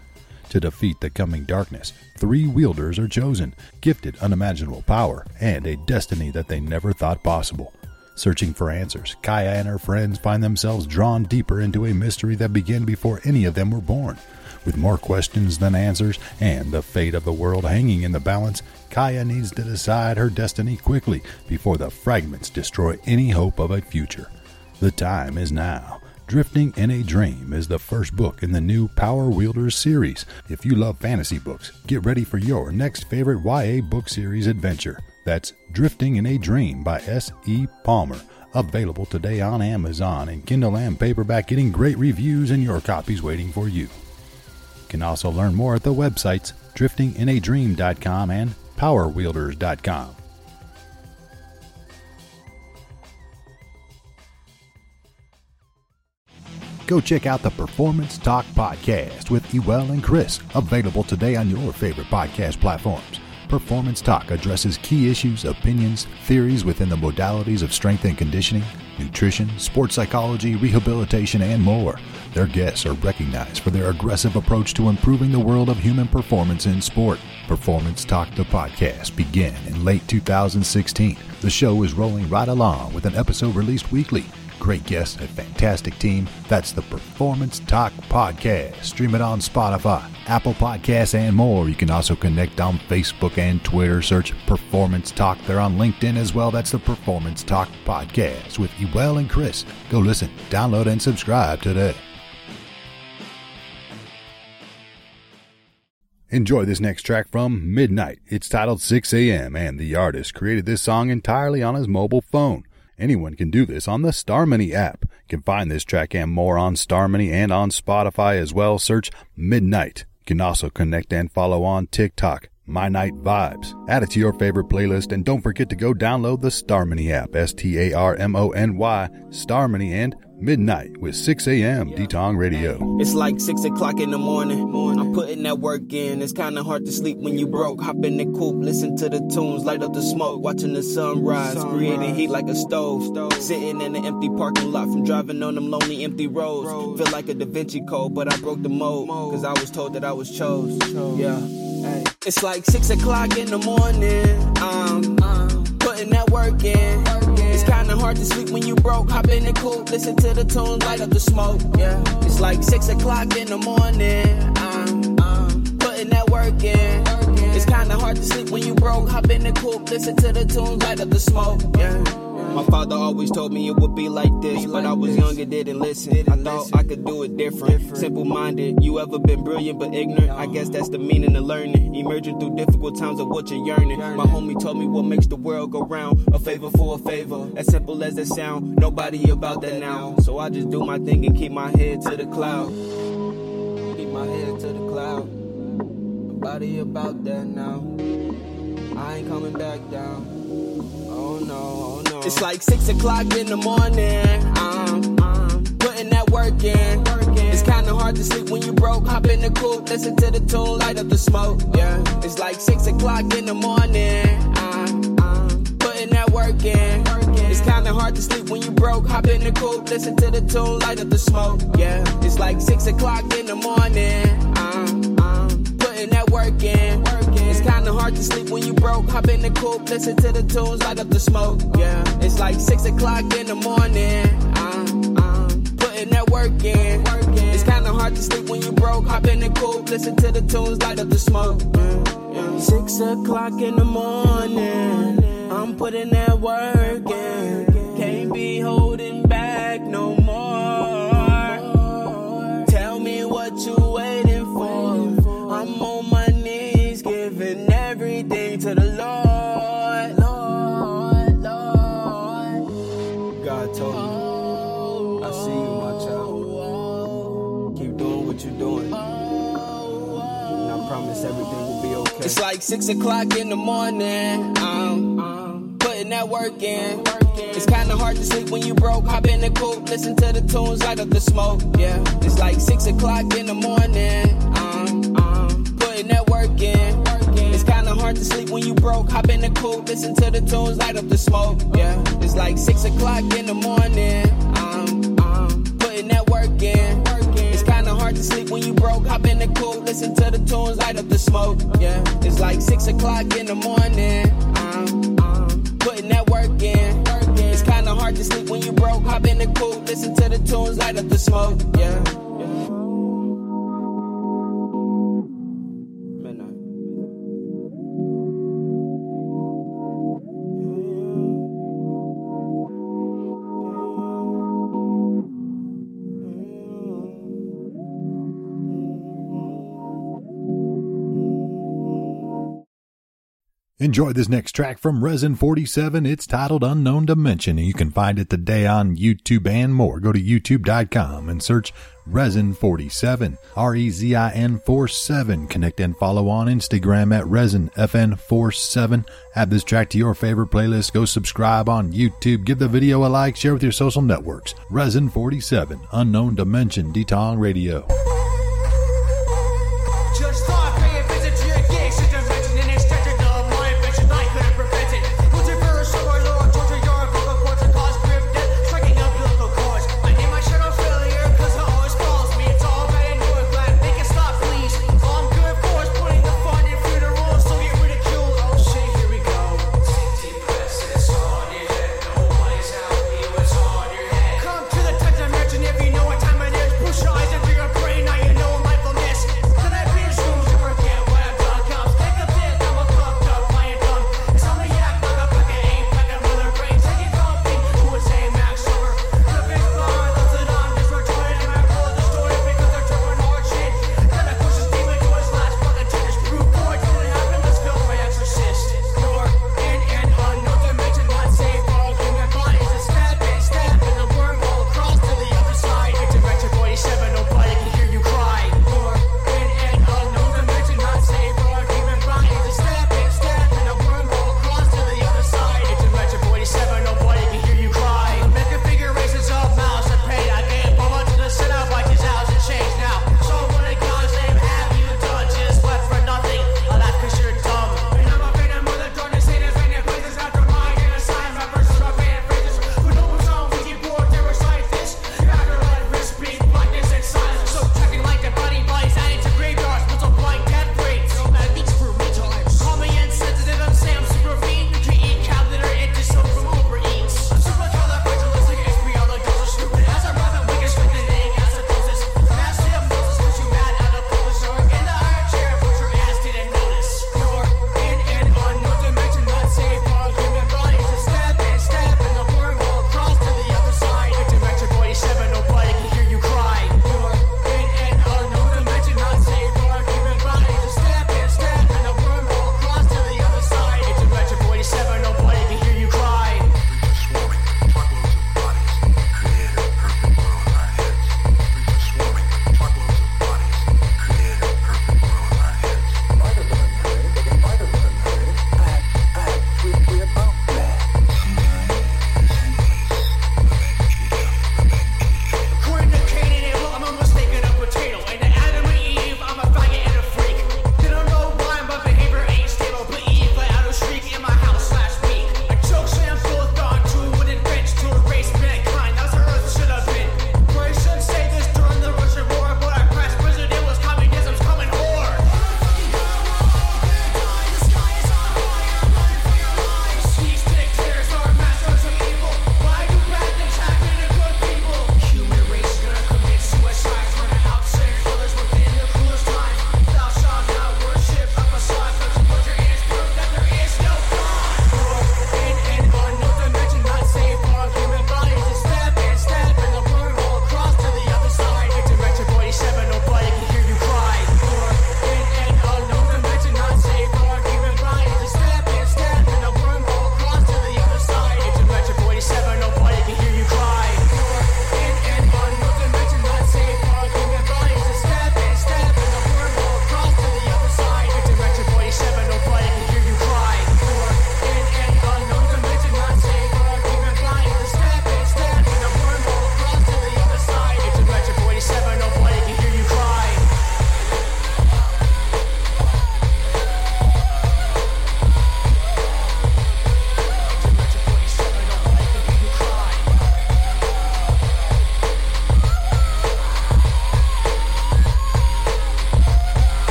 To defeat the coming darkness, three wielders are chosen, gifted unimaginable power and a destiny that they never thought possible. Searching for answers, Kaya and her friends find themselves drawn deeper into a mystery that began before any of them were born. With more questions than answers and the fate of the world hanging in the balance, Kaya needs to decide her destiny quickly before the fragments destroy any hope of a future. The time is now. Drifting in a Dream is the first book in the new Power Wielders series. If you love fantasy books, get ready for your next favorite YA book series adventure. That's Drifting in a Dream by S.E. Palmer. Available today on Amazon and Kindle and paperback, getting great reviews and your copies waiting for you. You can also learn more at the websites driftinginadream.com and powerwielders.com. Go check out the Performance Talk Podcast with Ewell and Chris, available today on your favorite podcast platforms. Performance Talk addresses key issues, opinions, theories within the modalities of strength and conditioning, nutrition, sports psychology, rehabilitation, and more. Their guests are recognized for their aggressive approach to improving the world of human performance in sport. Performance Talk the podcast began in late 2016. The show is rolling right along with an episode released weekly. Great guests, a fantastic team. That's the Performance Talk Podcast. Stream it on Spotify, Apple Podcasts, and more. You can also connect on Facebook and Twitter. Search Performance Talk. They're on LinkedIn as well. That's the Performance Talk Podcast with Ewell and Chris. Go listen, download, and subscribe today. Enjoy this next track from Midnight. It's titled 6 a.m., and the artist created this song entirely on his mobile phone. Anyone can do this on the Starmony app. You can find this track and more on Starmony and on Spotify as well. Search Midnight. You can also connect and follow on TikTok. My Night Vibes. Add it to your favorite playlist and don't forget to go download the Starmony app. S T A R M O N Y. Starmony and Midnight with 6 a.m. D-Tong Radio. It's like six o'clock in the morning. morning. I'm putting that work in. It's kinda hard to sleep when you broke. Hop in the coupe, listen to the tunes, light up the smoke, watching the sunrise, creating heat like a stove. Sitting in an empty parking lot from driving on them lonely empty roads. Feel like a Da Vinci Code, but I broke the mold. Cause I was told that I was chose. Yeah. Hey. It's like six o'clock in the morning. Um, putting that work in. Kinda hard to sleep when you broke. Hop in the coupe, listen to the tunes, light up the smoke. Yeah. It's like six o'clock in the morning. Um, putting that work in. It's kinda hard to sleep when you broke. Hop in the coupe, listen to the tunes, light up the smoke. Yeah. My father always told me it would be like this, but I was young and didn't listen. I thought I could do it different. Simple minded, you ever been brilliant but ignorant? I guess that's the meaning of learning. Emerging through difficult times of what you're yearning. My homie told me what makes the world go round. A favor for a favor, as simple as it sound. Nobody about that now. So I just do my thing and keep my head to the cloud. Keep my head to the cloud. Nobody about that now. I ain't coming back down. Oh no, oh no. It's like six o'clock in the morning. I'm, putting that work in. It's kinda hard to sleep when you broke. Hop in the coupe, listen to the tune, light up the smoke. Yeah. It's like six o'clock in the morning. I'm putting that work in. It's kinda hard to sleep when you broke. Hop in the coupe, listen to the tune, light up the smoke. Yeah. It's like six o'clock in the morning. Putting that work in. It's kinda hard to sleep when you broke. Hop in the coupe, listen to the tunes, light up the smoke. Yeah, it's like six o'clock in the morning. I'm, I'm putting that work in. It's kinda hard to sleep when you broke. Hop in the coupe, listen to the tunes, light up the smoke. Six o'clock in the morning. I'm putting that work in. It's like six o'clock in the morning. I'm putting that work in. It's kinda hard to sleep when you broke. Hop in the coupe, listen to the tunes, light up the smoke. Yeah, it's like six o'clock in the morning. Um, um, putting that work in. It's kinda hard to sleep when you broke. Hop in the coupe, listen to the tunes, light up the smoke. Yeah, it's like six o'clock in the morning. Um, um, putting that work in. Hard to sleep when you broke. Hop in the coupe, listen to the tunes, light up the smoke. Yeah, it's like six o'clock in the morning. Um, um, putting that work in. It's kinda hard to sleep when you broke. Hop in the coupe, listen to the tunes, light up the smoke. Yeah. Enjoy this next track from Rezin 47. It's titled Unknown Dimension, and you can find it today on YouTube and more. Go to youtube.com and search Rezin 47, R E Z I N 47. Connect and follow on Instagram at Rezin FN 47. Add this track to your favorite playlist. Go subscribe on YouTube. Give the video a like. Share with your social networks. Rezin 47, Unknown Dimension, D-Tong Radio.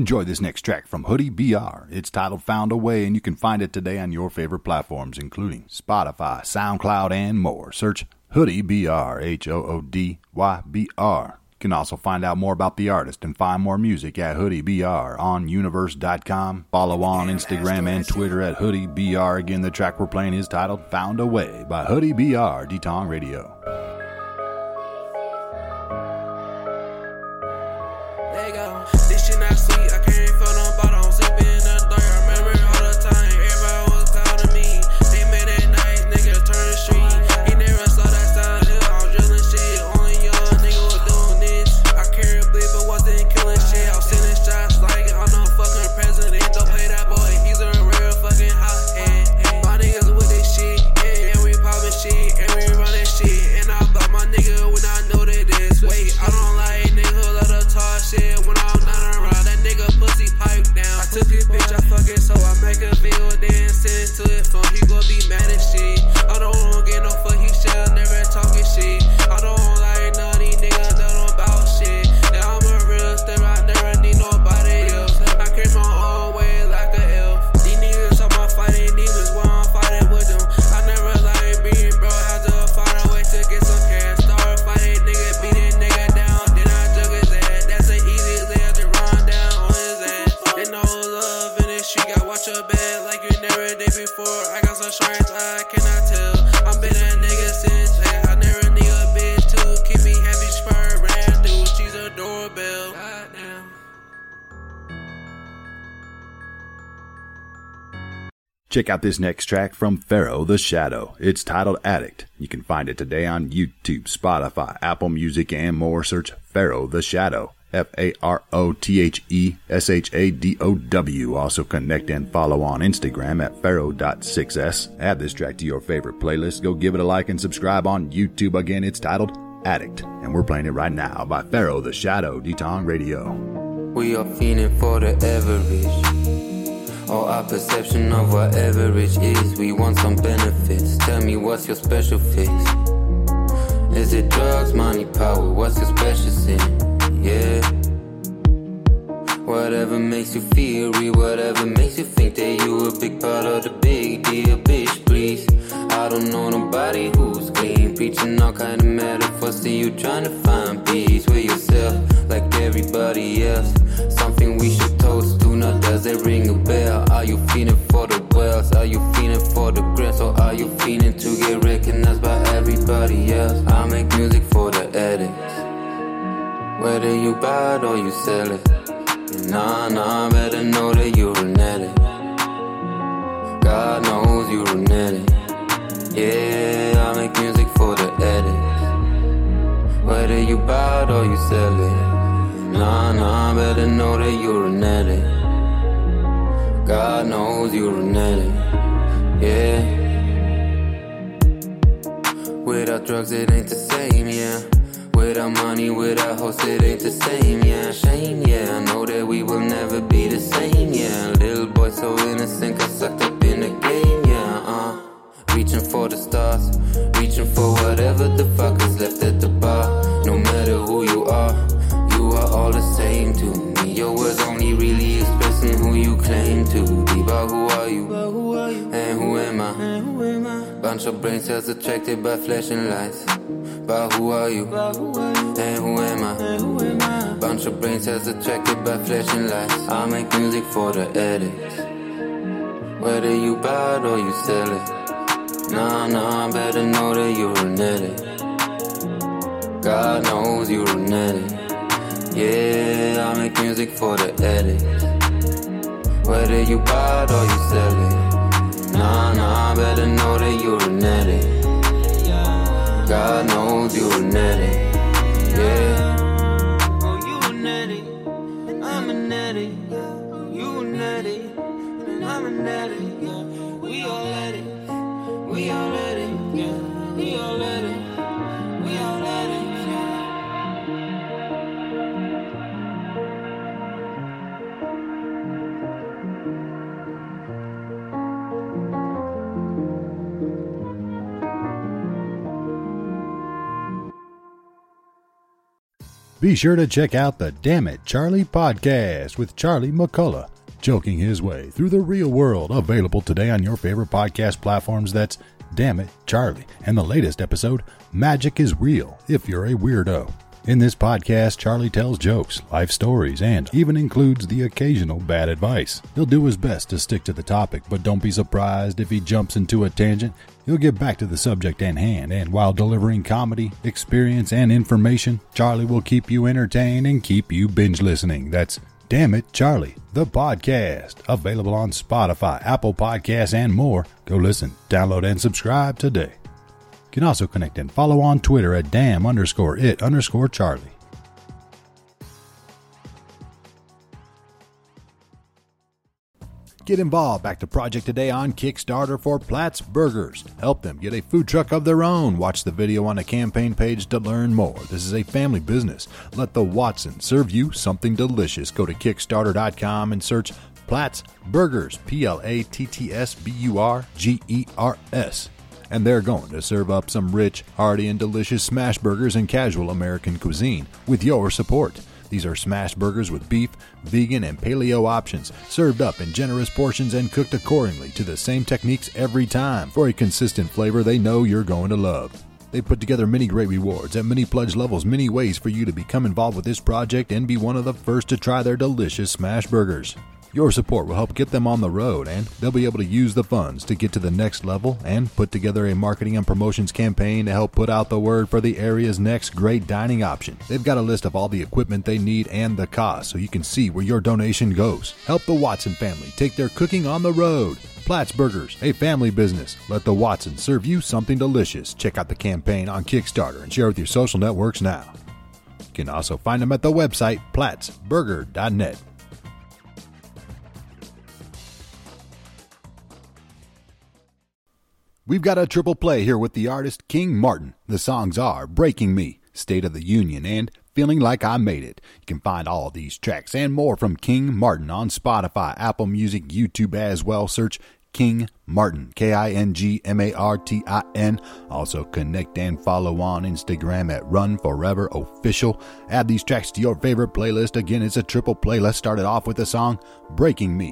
Enjoy this next track from Hoody BR. It's titled Found a Way, and you can find it today on your favorite platforms, including Spotify, SoundCloud, and more. Search Hoody BR, H O O D Y B R. You can also find out more about the artist and find more music at Hoody BR on universe.com. Follow on Instagram and Twitter at Hoody BR. Again, the track we're playing is titled Found a Way by Hoody BR, D-Tong Radio. Video, then send to his phone. He Check out this next track from Faro the Shadow. It's titled Addict. You can find it today on YouTube, Spotify, Apple Music, and more. Search Faro the Shadow. F A R O T H E S H A D O W. Also connect and follow on Instagram at Faro.6s. Add this track to your favorite playlist. Go give it a like and subscribe on YouTube. Again, it's titled Addict. And we're playing it right now by Faro the Shadow, D-Tong Radio. We are fiending for the average. Or our perception of what average is. We want some benefits. Tell me what's your special fix? Is it drugs, money, power? What's your special sin? Yeah. Whatever makes you feel real, whatever makes you think that you a big part of the big deal, bitch, please. I don't know nobody who's clean, preaching all kind of metaphors to you, trying to find peace with yourself, like everybody else. Something we should toast to. Does it ring a bell? Are you feeling for the wells? Are you feeling for the grants? Or are you feeling to get recognized by everybody else? I make music for the addicts. Whether you buy it or you sell it. Nah, nah, better know that you're an addict. God knows you're an addict. Yeah, I make music for the addicts. Whether you buy it or you sell it. Nah, nah, better know that you're an addict. God knows you're. Yeah. Without drugs, it ain't the same, yeah. Without money, without hoes, it ain't the same, yeah. Shame, yeah. I know that we will never be the same, yeah. Little boy so innocent, got sucked up in the game, yeah. Uh. Reaching for the stars, reaching for whatever the fuck is left at the bar. No matter who you are, you are all the same to me. Your words only really expressing who you claim to be. But who are you? And who am I? Bunch of brain cells attracted by flashing lights. But who are you? And who am I? Bunch of brain cells attracted by flashing lights. I make music for the addicts. Whether you buy it or you sell it. Nah, nah, I better know that you're an addict. God knows you're an addict. Yeah, I make music for the addicts. Whether you buy it or you sell it. Nah, nah, better know that you're an addict. God knows you're an addict. Yeah. Be sure to check out the Damn It Charlie podcast with Charlie McCullough, joking his way through the real world, available today on your favorite podcast platforms. That's Damn It Charlie. And the latest episode, Magic is Real if you're a weirdo. In this podcast, Charlie tells jokes, life stories, and even includes the occasional bad advice. He'll do his best to stick to the topic, but don't be surprised if he jumps into a tangent. He'll get back to the subject at hand, and while delivering comedy, experience, and information, Charlie will keep you entertained and keep you binge listening. That's Damn It Charlie, the podcast, available on Spotify, Apple Podcasts, and more. Go listen, download, and subscribe today. You can also connect and follow on Twitter at damn underscore it underscore Charlie. Get involved. Back to project today on Kickstarter for Platts Burgers. Help them get a food truck of their own. Watch the video on the campaign page to learn more. This is a family business. Let the Watson serve you something delicious. Go to Kickstarter.com and search Platts Burgers. P L A T T S B U R G E R S and they're going to serve up some rich, hearty, and delicious smash burgers and casual American cuisine with your support. These are smash burgers with beef, vegan, and paleo options, served up in generous portions and cooked accordingly to the same techniques every time for a consistent flavor they know you're going to love. They've put together many great rewards at many pledge levels, many ways for you to become involved with this project and be one of the first to try their delicious smash burgers. Your support will help get them on the road, and they'll be able to use the funds to get to the next level and put together a marketing and promotions campaign to help put out the word for the area's next great dining option. They've got a list of all the equipment they need and the cost so you can see where your donation goes. Help the Watson family take their cooking on the road. Platts Burgers, a family business. Let the Watsons serve you something delicious. Check out the campaign on Kickstarter and share with your social networks now. You can also find them at the website plattsburger.net. We've got a triple play here with the artist King Martin. The songs are Breaking Me, State of the Union, and Feeling Like I Made It. You can find all these tracks and more from King Martin on Spotify, Apple Music, YouTube as well. Search King Martin, K I N G M A R T I N. Also connect and follow on Instagram at Run Forever Official. Add these tracks to your favorite playlist. Again, it's a triple play. Let's start it off with the song Breaking Me